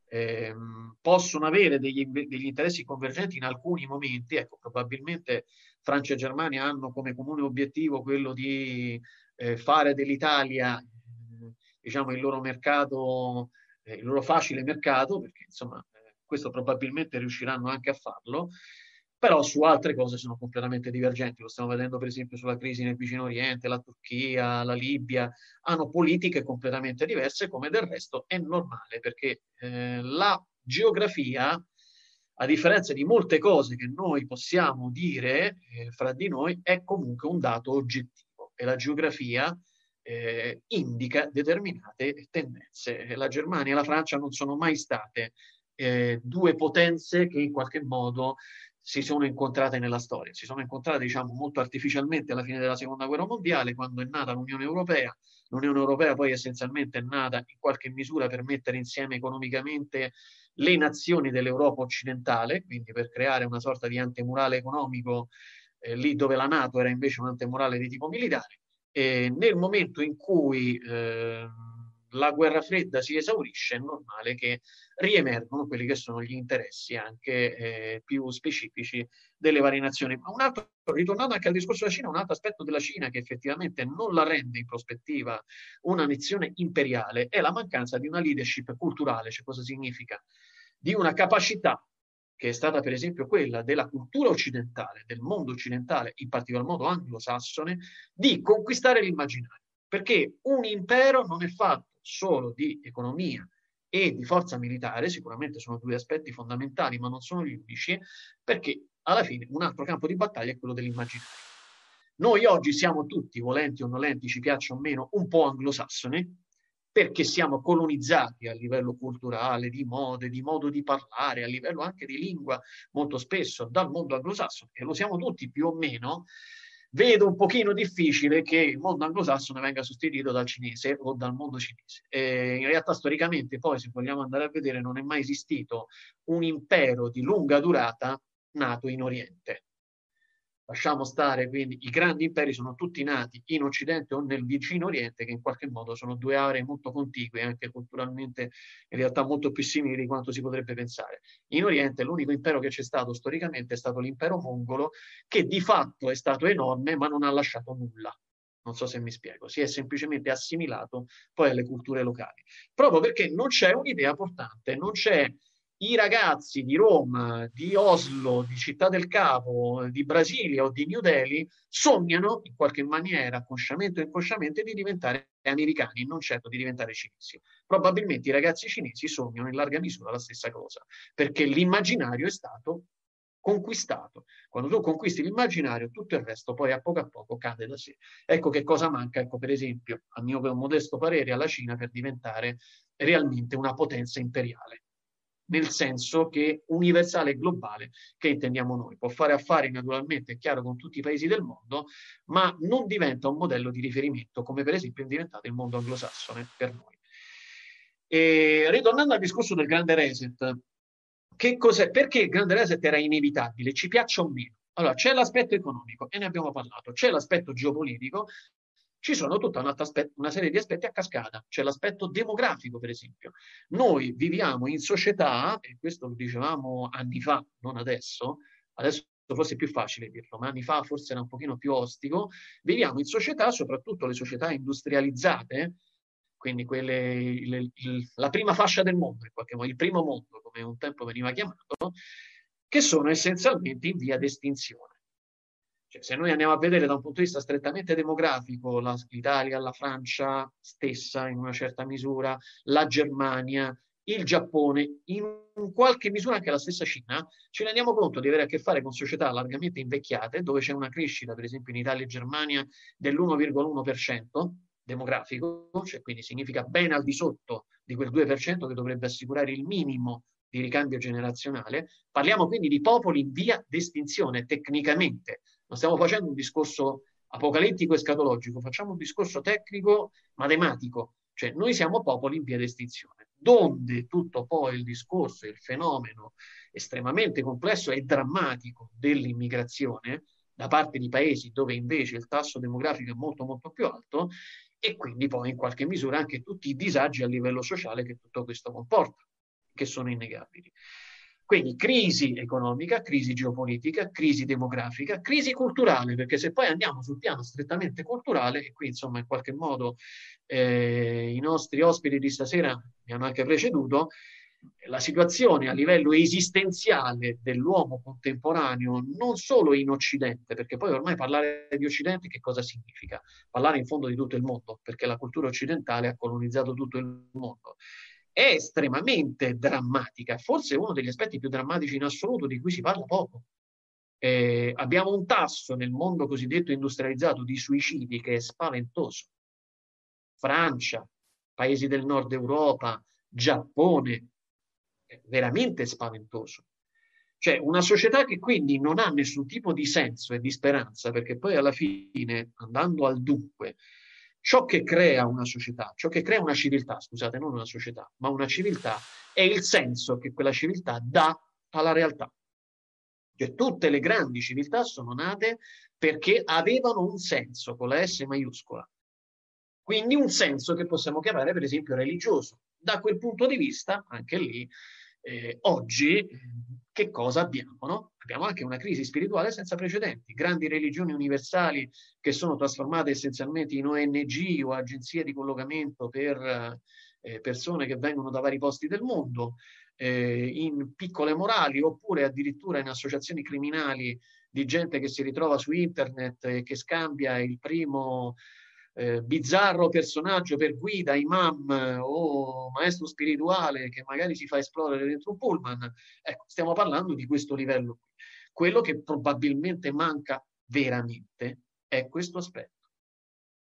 eh, possono avere degli, degli, interessi convergenti in alcuni momenti, ecco, probabilmente Francia e Germania hanno come comune obiettivo quello di eh, fare dell'Italia eh, diciamo, il loro mercato, eh, il loro facile mercato, perché insomma questo probabilmente riusciranno anche a farlo, però su altre cose sono completamente divergenti. Lo stiamo vedendo per esempio sulla crisi nel vicino Oriente, la Turchia, la Libia, hanno politiche completamente diverse, come del resto è normale, perché eh, la geografia, a differenza di molte cose che noi possiamo dire eh, fra di noi, è comunque un dato oggettivo e la geografia eh, indica determinate tendenze. La Germania e la Francia non sono mai state eh, due potenze che in qualche modo si sono incontrate nella storia. Si sono incontrate, diciamo, molto artificialmente alla fine della seconda guerra mondiale, quando è nata l'Unione Europea. L'Unione Europea poi essenzialmente è nata in qualche misura per mettere insieme economicamente le nazioni dell'Europa occidentale, quindi per creare una sorta di antemurale economico eh, lì dove la Nato era invece un antemurale di tipo militare. E nel momento in cui eh, la guerra fredda si esaurisce, è normale che riemergono quelli che sono gli interessi anche eh, più specifici delle varie nazioni. Ma un altro, ritornando anche al discorso della Cina, un altro aspetto della Cina che effettivamente non la rende in prospettiva una nazione imperiale è la mancanza di una leadership culturale, cioè cosa significa? Di una capacità che è stata per esempio quella della cultura occidentale, del mondo occidentale, in particolar modo anglosassone, di conquistare l'immaginario. Perché un impero non è fatto solo di economia e di forza militare, sicuramente sono due aspetti fondamentali, ma non sono gli unici, perché alla fine un altro campo di battaglia è quello dell'immaginario. Noi oggi siamo tutti, volenti o nolenti, ci piaccia o meno, un po' anglosassoni, perché siamo colonizzati a livello culturale, di mode, di modo di parlare, a livello anche di lingua, molto spesso dal mondo anglosassone, e lo siamo tutti più o meno, vedo un pochino difficile che il mondo anglosassone venga sostituito dal cinese o dal mondo cinese. E in realtà storicamente poi, se vogliamo andare a vedere, non è mai esistito un impero di lunga durata nato in Oriente. Lasciamo stare quindi i grandi imperi sono tutti nati in Occidente o nel vicino Oriente, che in qualche modo sono due aree molto contigue, anche culturalmente in realtà molto più simili di quanto si potrebbe pensare. In Oriente l'unico impero che c'è stato storicamente è stato l'impero mongolo, che di fatto è stato enorme ma non ha lasciato nulla. Non so se mi spiego, si è semplicemente assimilato poi alle culture locali, proprio perché non c'è un'idea portante, non c'è i ragazzi di Roma, di Oslo, di Città del Capo, di Brasilia o di New Delhi sognano in qualche maniera, consciamente o inconsciamente, di diventare americani, non certo di diventare cinesi. Probabilmente i ragazzi cinesi sognano in larga misura la stessa cosa, perché l'immaginario è stato conquistato. Quando tu conquisti l'immaginario, tutto il resto poi a poco a poco cade da sé. Ecco che cosa manca, ecco per esempio, a mio modesto parere, alla Cina per diventare realmente una potenza imperiale nel senso che universale e globale che intendiamo noi. Può fare affari naturalmente, è chiaro, con tutti i paesi del mondo, ma non diventa un modello di riferimento come per esempio è diventato il mondo anglosassone per noi. E, ritornando al discorso del grande reset? Perché il grande reset era inevitabile, ci piaccia o meno? Allora, c'è l'aspetto economico e ne abbiamo parlato, c'è l'aspetto geopolitico ci sono tutta una serie di aspetti a cascata. C'è l'aspetto demografico, per esempio. Noi viviamo in società, e questo lo dicevamo anni fa, non adesso, adesso forse è più facile dirlo, ma anni fa forse era un pochino più ostico, viviamo in società, soprattutto le società industrializzate, quindi quelle, le, la prima fascia del mondo, in qualche modo, il primo mondo, come un tempo veniva chiamato, che sono essenzialmente in via d'estinzione. Cioè, se noi andiamo a vedere da un punto di vista strettamente demografico, la, l'Italia, la Francia stessa in una certa misura, la Germania, il Giappone, in qualche misura anche la stessa Cina, ci rendiamo conto di avere a che fare con società largamente invecchiate, dove c'è una crescita, per esempio in Italia e Germania, dell'1,1% demografico, cioè quindi significa ben al di sotto di quel 2% che dovrebbe assicurare il minimo di ricambio generazionale. Parliamo quindi di popoli in via d'estinzione tecnicamente, non stiamo facendo un discorso apocalittico e scatologico, facciamo un discorso tecnico, matematico, cioè noi siamo popoli in via d'estinzione, donde tutto poi il discorso, il fenomeno estremamente complesso e drammatico dell'immigrazione da parte di paesi dove invece il tasso demografico è molto molto più alto e quindi poi in qualche misura anche tutti i disagi a livello sociale che tutto questo comporta, che sono innegabili. Quindi crisi economica, crisi geopolitica, crisi demografica, crisi culturale, perché se poi andiamo sul piano strettamente culturale, e qui insomma in qualche modo eh, i nostri ospiti di stasera mi hanno anche preceduto, la situazione a livello esistenziale dell'uomo contemporaneo, non solo in Occidente, perché poi ormai parlare di Occidente che cosa significa? Parlare in fondo di tutto il mondo, perché la cultura occidentale ha colonizzato tutto il mondo è estremamente drammatica, forse uno degli aspetti più drammatici in assoluto di cui si parla poco. Eh, abbiamo un tasso nel mondo cosiddetto industrializzato di suicidi che è spaventoso. Francia, paesi del nord Europa, Giappone, veramente spaventoso. Cioè una società che quindi non ha nessun tipo di senso e di speranza, perché poi alla fine, andando al dunque, ciò che crea una società, ciò che crea una civiltà, scusate, non una società, ma una civiltà, è il senso che quella civiltà dà alla realtà. Cioè, tutte le grandi civiltà sono nate perché avevano un senso con la S maiuscola. Quindi un senso che possiamo chiamare, per esempio, religioso. Da quel punto di vista, anche lì, eh, oggi che cosa abbiamo? No? Abbiamo anche una crisi spirituale senza precedenti, grandi religioni universali che sono trasformate essenzialmente in ONG o agenzie di collocamento per eh, persone che vengono da vari posti del mondo, eh, in piccole morali oppure addirittura in associazioni criminali di gente che si ritrova su internet e che scambia il primo eh, bizzarro personaggio per guida, imam o maestro spirituale che magari si fa esplodere dentro un pullman. Ecco, stiamo parlando di questo livello. Quello che probabilmente manca veramente è questo aspetto.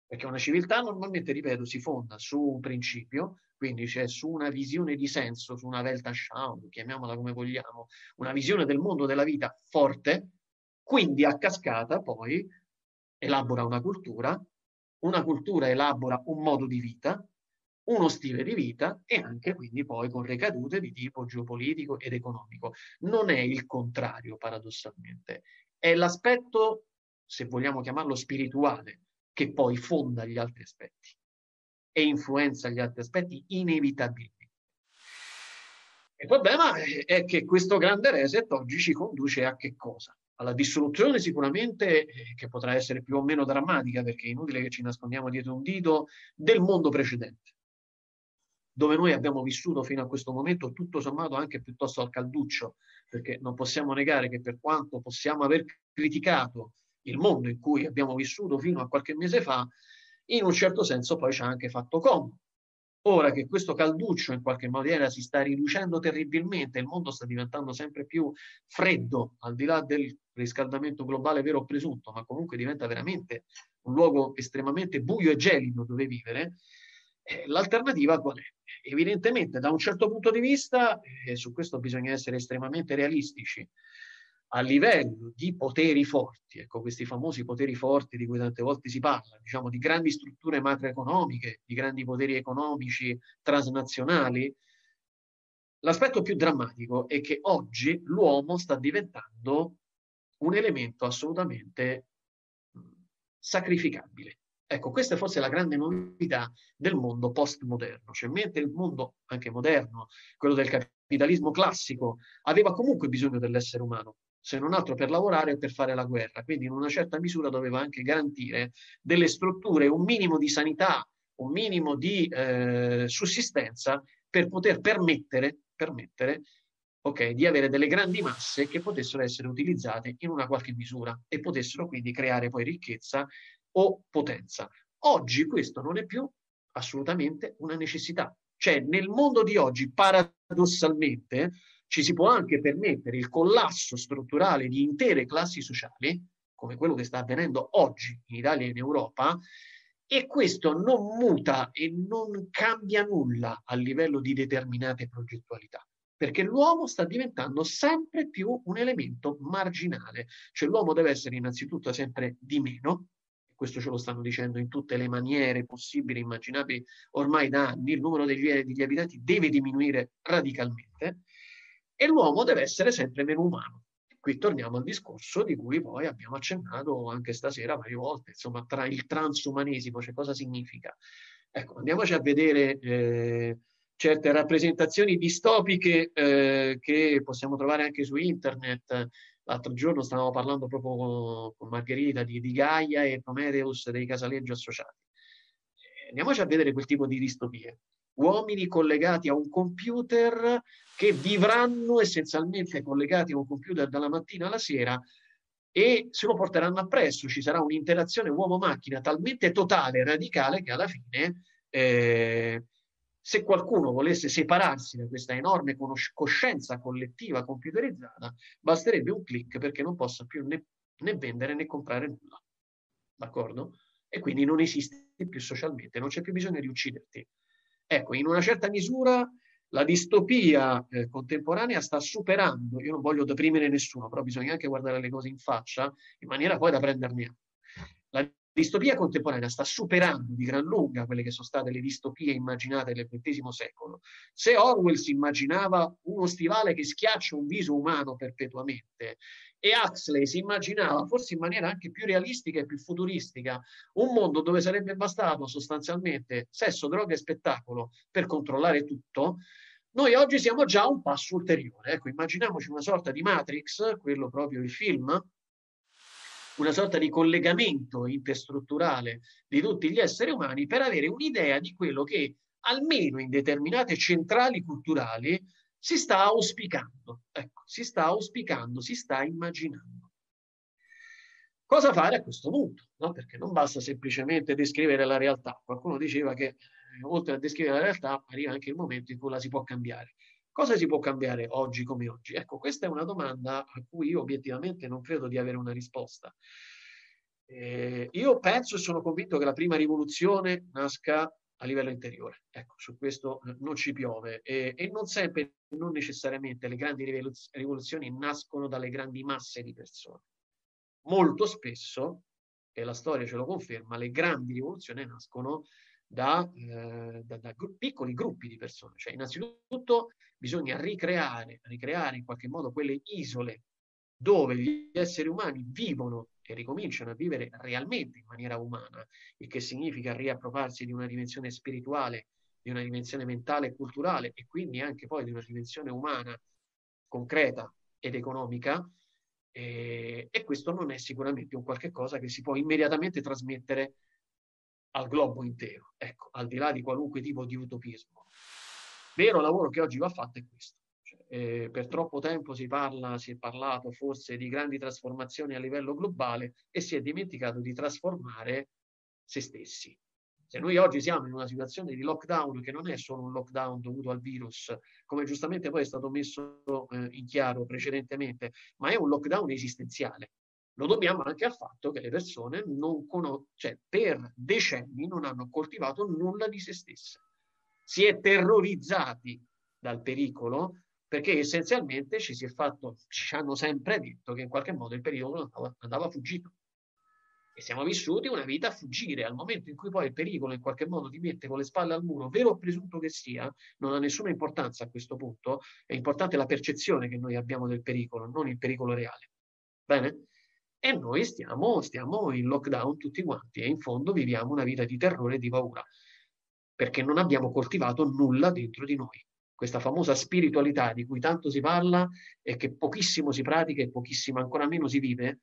Perché una civiltà normalmente, ripeto, si fonda su un principio, quindi c'è su una visione di senso, su una Weltanschauung, chiamiamola come vogliamo, una visione del mondo della vita forte, quindi a cascata poi elabora una cultura, una cultura elabora un modo di vita, uno stile di vita e anche quindi poi con ricadute di tipo geopolitico ed economico. Non è il contrario, paradossalmente, è l'aspetto, se vogliamo chiamarlo spirituale, che poi fonda gli altri aspetti e influenza gli altri aspetti inevitabilmente. Il problema è che questo grande reset oggi ci conduce a che cosa? Alla distruzione sicuramente, eh, che potrà essere più o meno drammatica, perché è inutile che ci nascondiamo dietro un dito, del mondo precedente, dove noi abbiamo vissuto fino a questo momento tutto sommato anche piuttosto al calduccio, perché non possiamo negare che per quanto possiamo aver criticato il mondo in cui abbiamo vissuto fino a qualche mese fa, in un certo senso poi ci ha anche fatto comodo. Ora che questo calduccio in qualche maniera si sta riducendo terribilmente, il mondo sta diventando sempre più freddo, al di là del riscaldamento globale vero o presunto, ma comunque diventa veramente un luogo estremamente buio e gelido dove vivere, eh, l'alternativa qual è? Evidentemente da un certo punto di vista, e eh, su questo bisogna essere estremamente realistici, a livello di poteri forti, ecco questi famosi poteri forti di cui tante volte si parla, diciamo di grandi strutture macroeconomiche, di grandi poteri economici transnazionali, l'aspetto più drammatico è che oggi l'uomo sta diventando un elemento assolutamente sacrificabile. Ecco, questa è forse la grande novità del mondo postmoderno, cioè mentre il mondo anche moderno, quello del capitalismo classico, aveva comunque bisogno dell'essere umano, se non altro per lavorare e per fare la guerra. Quindi in una certa misura doveva anche garantire delle strutture, un minimo di sanità, un minimo di eh, sussistenza per poter permettere, permettere okay, di avere delle grandi masse che potessero essere utilizzate in una qualche misura e potessero quindi creare poi ricchezza o potenza. Oggi questo non è più assolutamente una necessità. Cioè nel mondo di oggi, paradossalmente, ci si può anche permettere il collasso strutturale di intere classi sociali, come quello che sta avvenendo oggi in Italia e in Europa, e questo non muta e non cambia nulla a livello di determinate progettualità, perché l'uomo sta diventando sempre più un elemento marginale, cioè l'uomo deve essere innanzitutto sempre di meno, questo ce lo stanno dicendo in tutte le maniere possibili, immaginabili ormai da anni, il numero degli, degli abitanti deve diminuire radicalmente, e l'uomo deve essere sempre meno umano. Qui torniamo al discorso di cui poi abbiamo accennato anche stasera varie volte, insomma, tra il transumanesimo, cioè cosa significa. Ecco, andiamoci a vedere eh, certe rappresentazioni distopiche eh, che possiamo trovare anche su internet. L'altro giorno stavamo parlando proprio con, Margherita di, di, Gaia e Prometheus dei Casaleggio Associati. Eh, andiamoci a vedere quel tipo di distopie uomini collegati a un computer che vivranno essenzialmente collegati a un computer dalla mattina alla sera e se lo porteranno appresso. Ci sarà un'interazione uomo-macchina talmente totale e radicale che alla fine, eh, se qualcuno volesse separarsi da questa enorme conos- coscienza collettiva computerizzata, basterebbe un clic perché non possa più né, né vendere né comprare nulla. D'accordo? E quindi non esiste più socialmente, non c'è più bisogno di ucciderti. Ecco, in una certa misura la distopia eh, contemporanea sta superando, io non voglio deprimere nessuno, però bisogna anche guardare le cose in faccia in maniera poi da prenderne atto. Distopia contemporanea sta superando di gran lunga quelle che sono state le distopie immaginate nel XX secolo. Se Orwell si immaginava uno stivale che schiaccia un viso umano perpetuamente e Huxley si immaginava, forse in maniera anche più realistica e più futuristica, un mondo dove sarebbe bastato sostanzialmente sesso, droga e spettacolo per controllare tutto, noi oggi siamo già un passo ulteriore. Ecco, immaginiamoci una sorta di Matrix, quello proprio il film, una sorta di collegamento interstrutturale di tutti gli esseri umani per avere un'idea di quello che almeno in determinate centrali culturali, si sta auspicando, ecco, si sta auspicando, si sta immaginando. Cosa fare a questo punto? No? Perché non basta semplicemente descrivere la realtà. Qualcuno diceva che oltre a descrivere la realtà arriva anche il momento in cui la si può cambiare. Cosa si può cambiare oggi come oggi? Ecco, questa è una domanda a cui io obiettivamente non credo di avere una risposta. Eh, io penso e sono convinto che la prima rivoluzione nasca a livello interiore. Ecco, su questo eh, non ci piove e, e non sempre, non necessariamente le grandi rivoluzioni nascono dalle grandi masse di persone. Molto spesso, e la storia ce lo conferma, le grandi rivoluzioni nascono da, eh, da, da gru- piccoli gruppi di persone. Cioè, innanzitutto bisogna ricreare, ricreare in qualche modo quelle isole dove gli esseri umani vivono e ricominciano a vivere realmente in maniera umana, il che significa riappropriarsi di una dimensione spirituale, di una dimensione mentale e culturale e quindi anche poi di una dimensione umana, concreta ed economica, e, e questo non è sicuramente un qualche cosa che si può immediatamente trasmettere al globo intero, ecco, al di là di qualunque tipo di utopismo. Vero lavoro che oggi va fatto è questo eh, per troppo tempo si parla, si è parlato forse di grandi trasformazioni a livello globale e si è dimenticato di trasformare se stessi. Se noi oggi siamo in una situazione di lockdown che non è solo un lockdown dovuto al virus, come giustamente poi è stato messo eh, in chiaro precedentemente, ma è un lockdown esistenziale. Lo dobbiamo anche al fatto che le persone non conoscono, cioè per decenni non hanno coltivato nulla di se stesse. Si è terrorizzati dal pericolo perché essenzialmente ci si è fatto, ci hanno sempre detto che in qualche modo il pericolo andava, andava fuggito. E siamo vissuti una vita a fuggire. Al momento in cui poi il pericolo in qualche modo ti mette con le spalle al muro, vero o presunto che sia, non ha nessuna importanza a questo punto, è importante la percezione che noi abbiamo del pericolo, non il pericolo reale. Bene? E noi stiamo, stiamo in lockdown tutti quanti e in fondo viviamo una vita di terrore e di paura, perché non abbiamo coltivato nulla dentro di noi questa famosa spiritualità di cui tanto si parla e che pochissimo si pratica e pochissimo ancora meno si vive,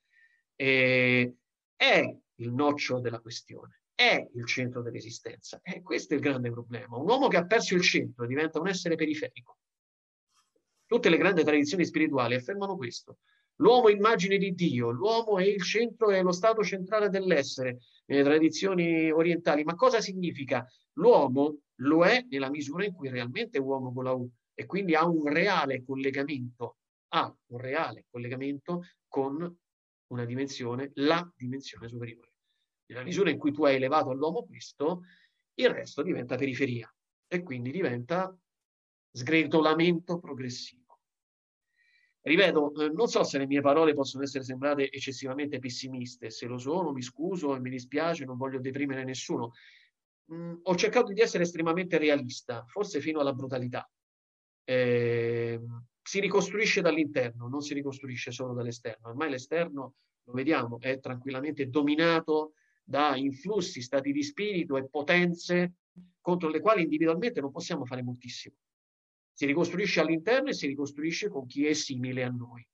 eh, è il noccio della questione, è il centro dell'esistenza. E questo è il grande problema. Un uomo che ha perso il centro diventa un essere periferico. Tutte le grandi tradizioni spirituali affermano questo. L'uomo immagine di Dio, l'uomo è il centro, è lo stato centrale dell'essere nelle tradizioni orientali. Ma cosa significa? L'uomo lo è nella misura in cui realmente è uomo con la U e quindi ha un reale collegamento, ha un reale collegamento con una dimensione, la dimensione superiore. Nella misura in cui tu hai elevato all'uomo questo, il resto diventa periferia e quindi diventa sgretolamento progressivo. Ripeto, eh, non so se le mie parole possono essere sembrate eccessivamente pessimiste, se lo sono mi scuso e mi dispiace, non voglio deprimere nessuno, mm, ho cercato di essere estremamente realista, forse fino alla brutalità. Eh, si ricostruisce dall'interno, non si ricostruisce solo dall'esterno. Ormai l'esterno, lo vediamo, è tranquillamente dominato da influssi, stati di spirito e potenze contro le quali individualmente non possiamo fare moltissimo. Si ricostruisce all'interno e si ricostruisce con chi è simile a noi.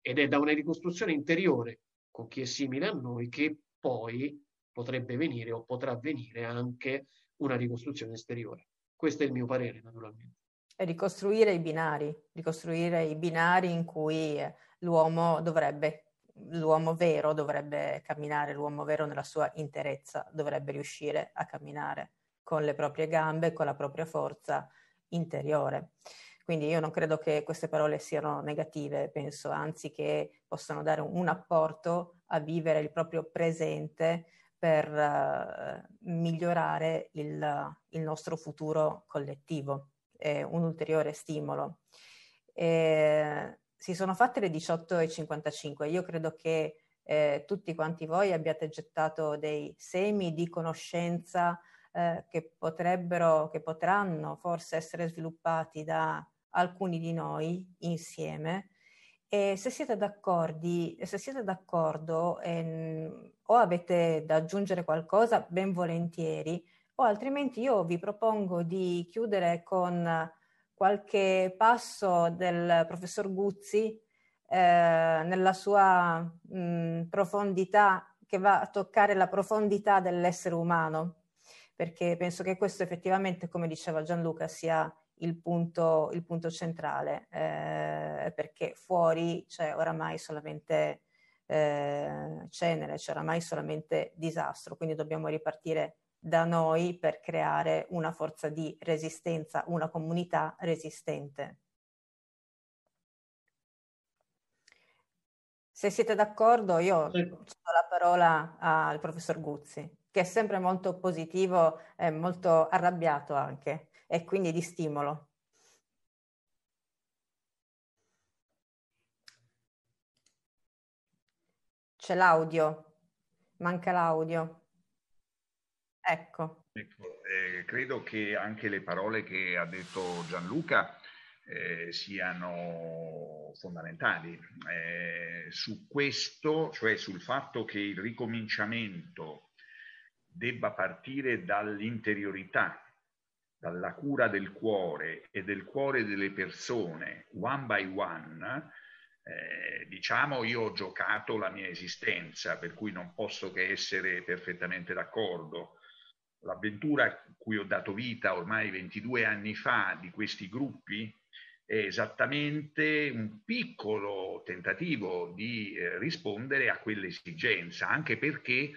Ed è da una ricostruzione interiore con chi è simile a noi che poi potrebbe venire o potrà venire anche una ricostruzione esteriore. Questo è il mio parere, naturalmente. E ricostruire i binari, ricostruire i binari in cui l'uomo dovrebbe, l'uomo vero dovrebbe camminare, l'uomo vero nella sua interezza dovrebbe riuscire a camminare con le proprie gambe, con la propria forza interiore. Quindi io non credo che queste parole siano negative, penso anzi che possano dare un apporto a vivere il proprio presente per uh, migliorare il, il, nostro futuro collettivo. È un ulteriore stimolo. E si sono fatte le 18.55. Io credo che eh, tutti quanti voi abbiate gettato dei semi di conoscenza eh, che potrebbero, che potranno forse essere sviluppati da alcuni di noi insieme. E se siete, se siete d'accordo ehm, o avete da aggiungere qualcosa, ben volentieri, o altrimenti io vi propongo di chiudere con qualche passo del professor Guzzi eh, nella sua mh, profondità, che va a toccare la profondità dell'essere umano, perché penso che questo effettivamente, come diceva Gianluca, sia il punto, il punto centrale, eh, perché fuori c'è oramai solamente eh, cenere, c'è oramai solamente disastro, quindi dobbiamo ripartire da noi per creare una forza di resistenza, una comunità resistente. Se siete d'accordo, io cedo la parola al professor Guzzi, che è sempre molto positivo e molto arrabbiato anche, e quindi di stimolo. C'è l'audio, manca l'audio. Ecco. ecco eh, credo che anche le parole che ha detto Gianluca eh, siano fondamentali. Eh, su questo, cioè sul fatto che il ricominciamento debba partire dall'interiorità, dalla cura del cuore e del cuore delle persone, one by one, eh, diciamo io ho giocato la mia esistenza, per cui non posso che essere perfettamente d'accordo. L'avventura a cui ho dato vita ormai 22 anni fa di questi gruppi è esattamente un piccolo tentativo di eh, rispondere a quell'esigenza, anche perché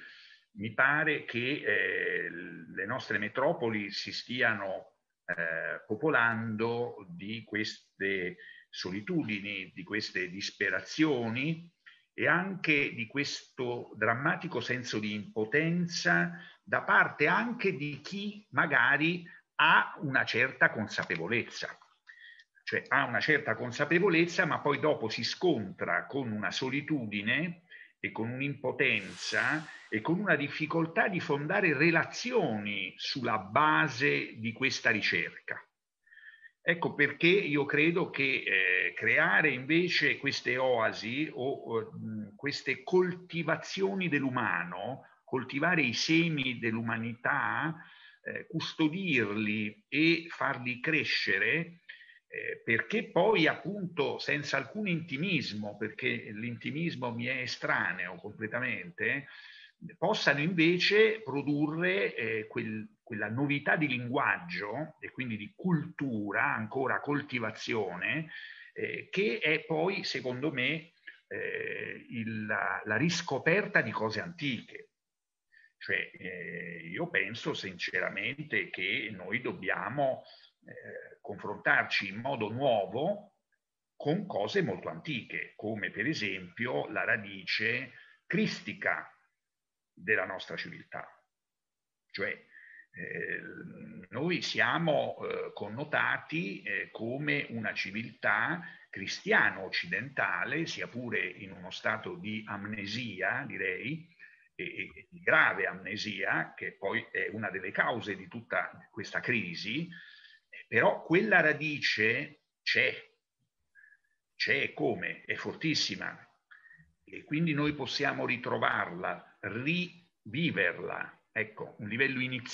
mi pare che eh, le nostre metropoli si stiano eh, popolando di queste solitudini, di queste disperazioni e anche di questo drammatico senso di impotenza da parte anche di chi magari ha una certa consapevolezza. Cioè ha una certa consapevolezza, ma poi dopo si scontra con una solitudine e con un'impotenza e con una difficoltà di fondare relazioni sulla base di questa ricerca. Ecco perché io credo che eh, creare invece queste oasi o eh, queste coltivazioni dell'umano, coltivare i semi dell'umanità, eh, custodirli e farli crescere, eh, perché poi appunto senza alcun intimismo, perché l'intimismo mi è estraneo completamente, possano invece produrre eh, quel, quella novità di linguaggio e quindi di cultura, ancora coltivazione, eh, che è poi, secondo me, eh, il, la, la, riscoperta di cose antiche. Cioè, eh, io penso sinceramente che noi dobbiamo eh, confrontarci in modo nuovo con cose molto antiche, come per esempio la radice cristica della nostra civiltà. Cioè, eh, noi siamo eh, connotati eh, come una civiltà cristiano-occidentale, sia pure in uno stato di amnesia, direi, e, e di grave amnesia, che poi è una delle cause di tutta questa crisi, però quella radice c'è, c'è come, è fortissima e quindi noi possiamo ritrovarla, riviverla, ecco, un livello iniziale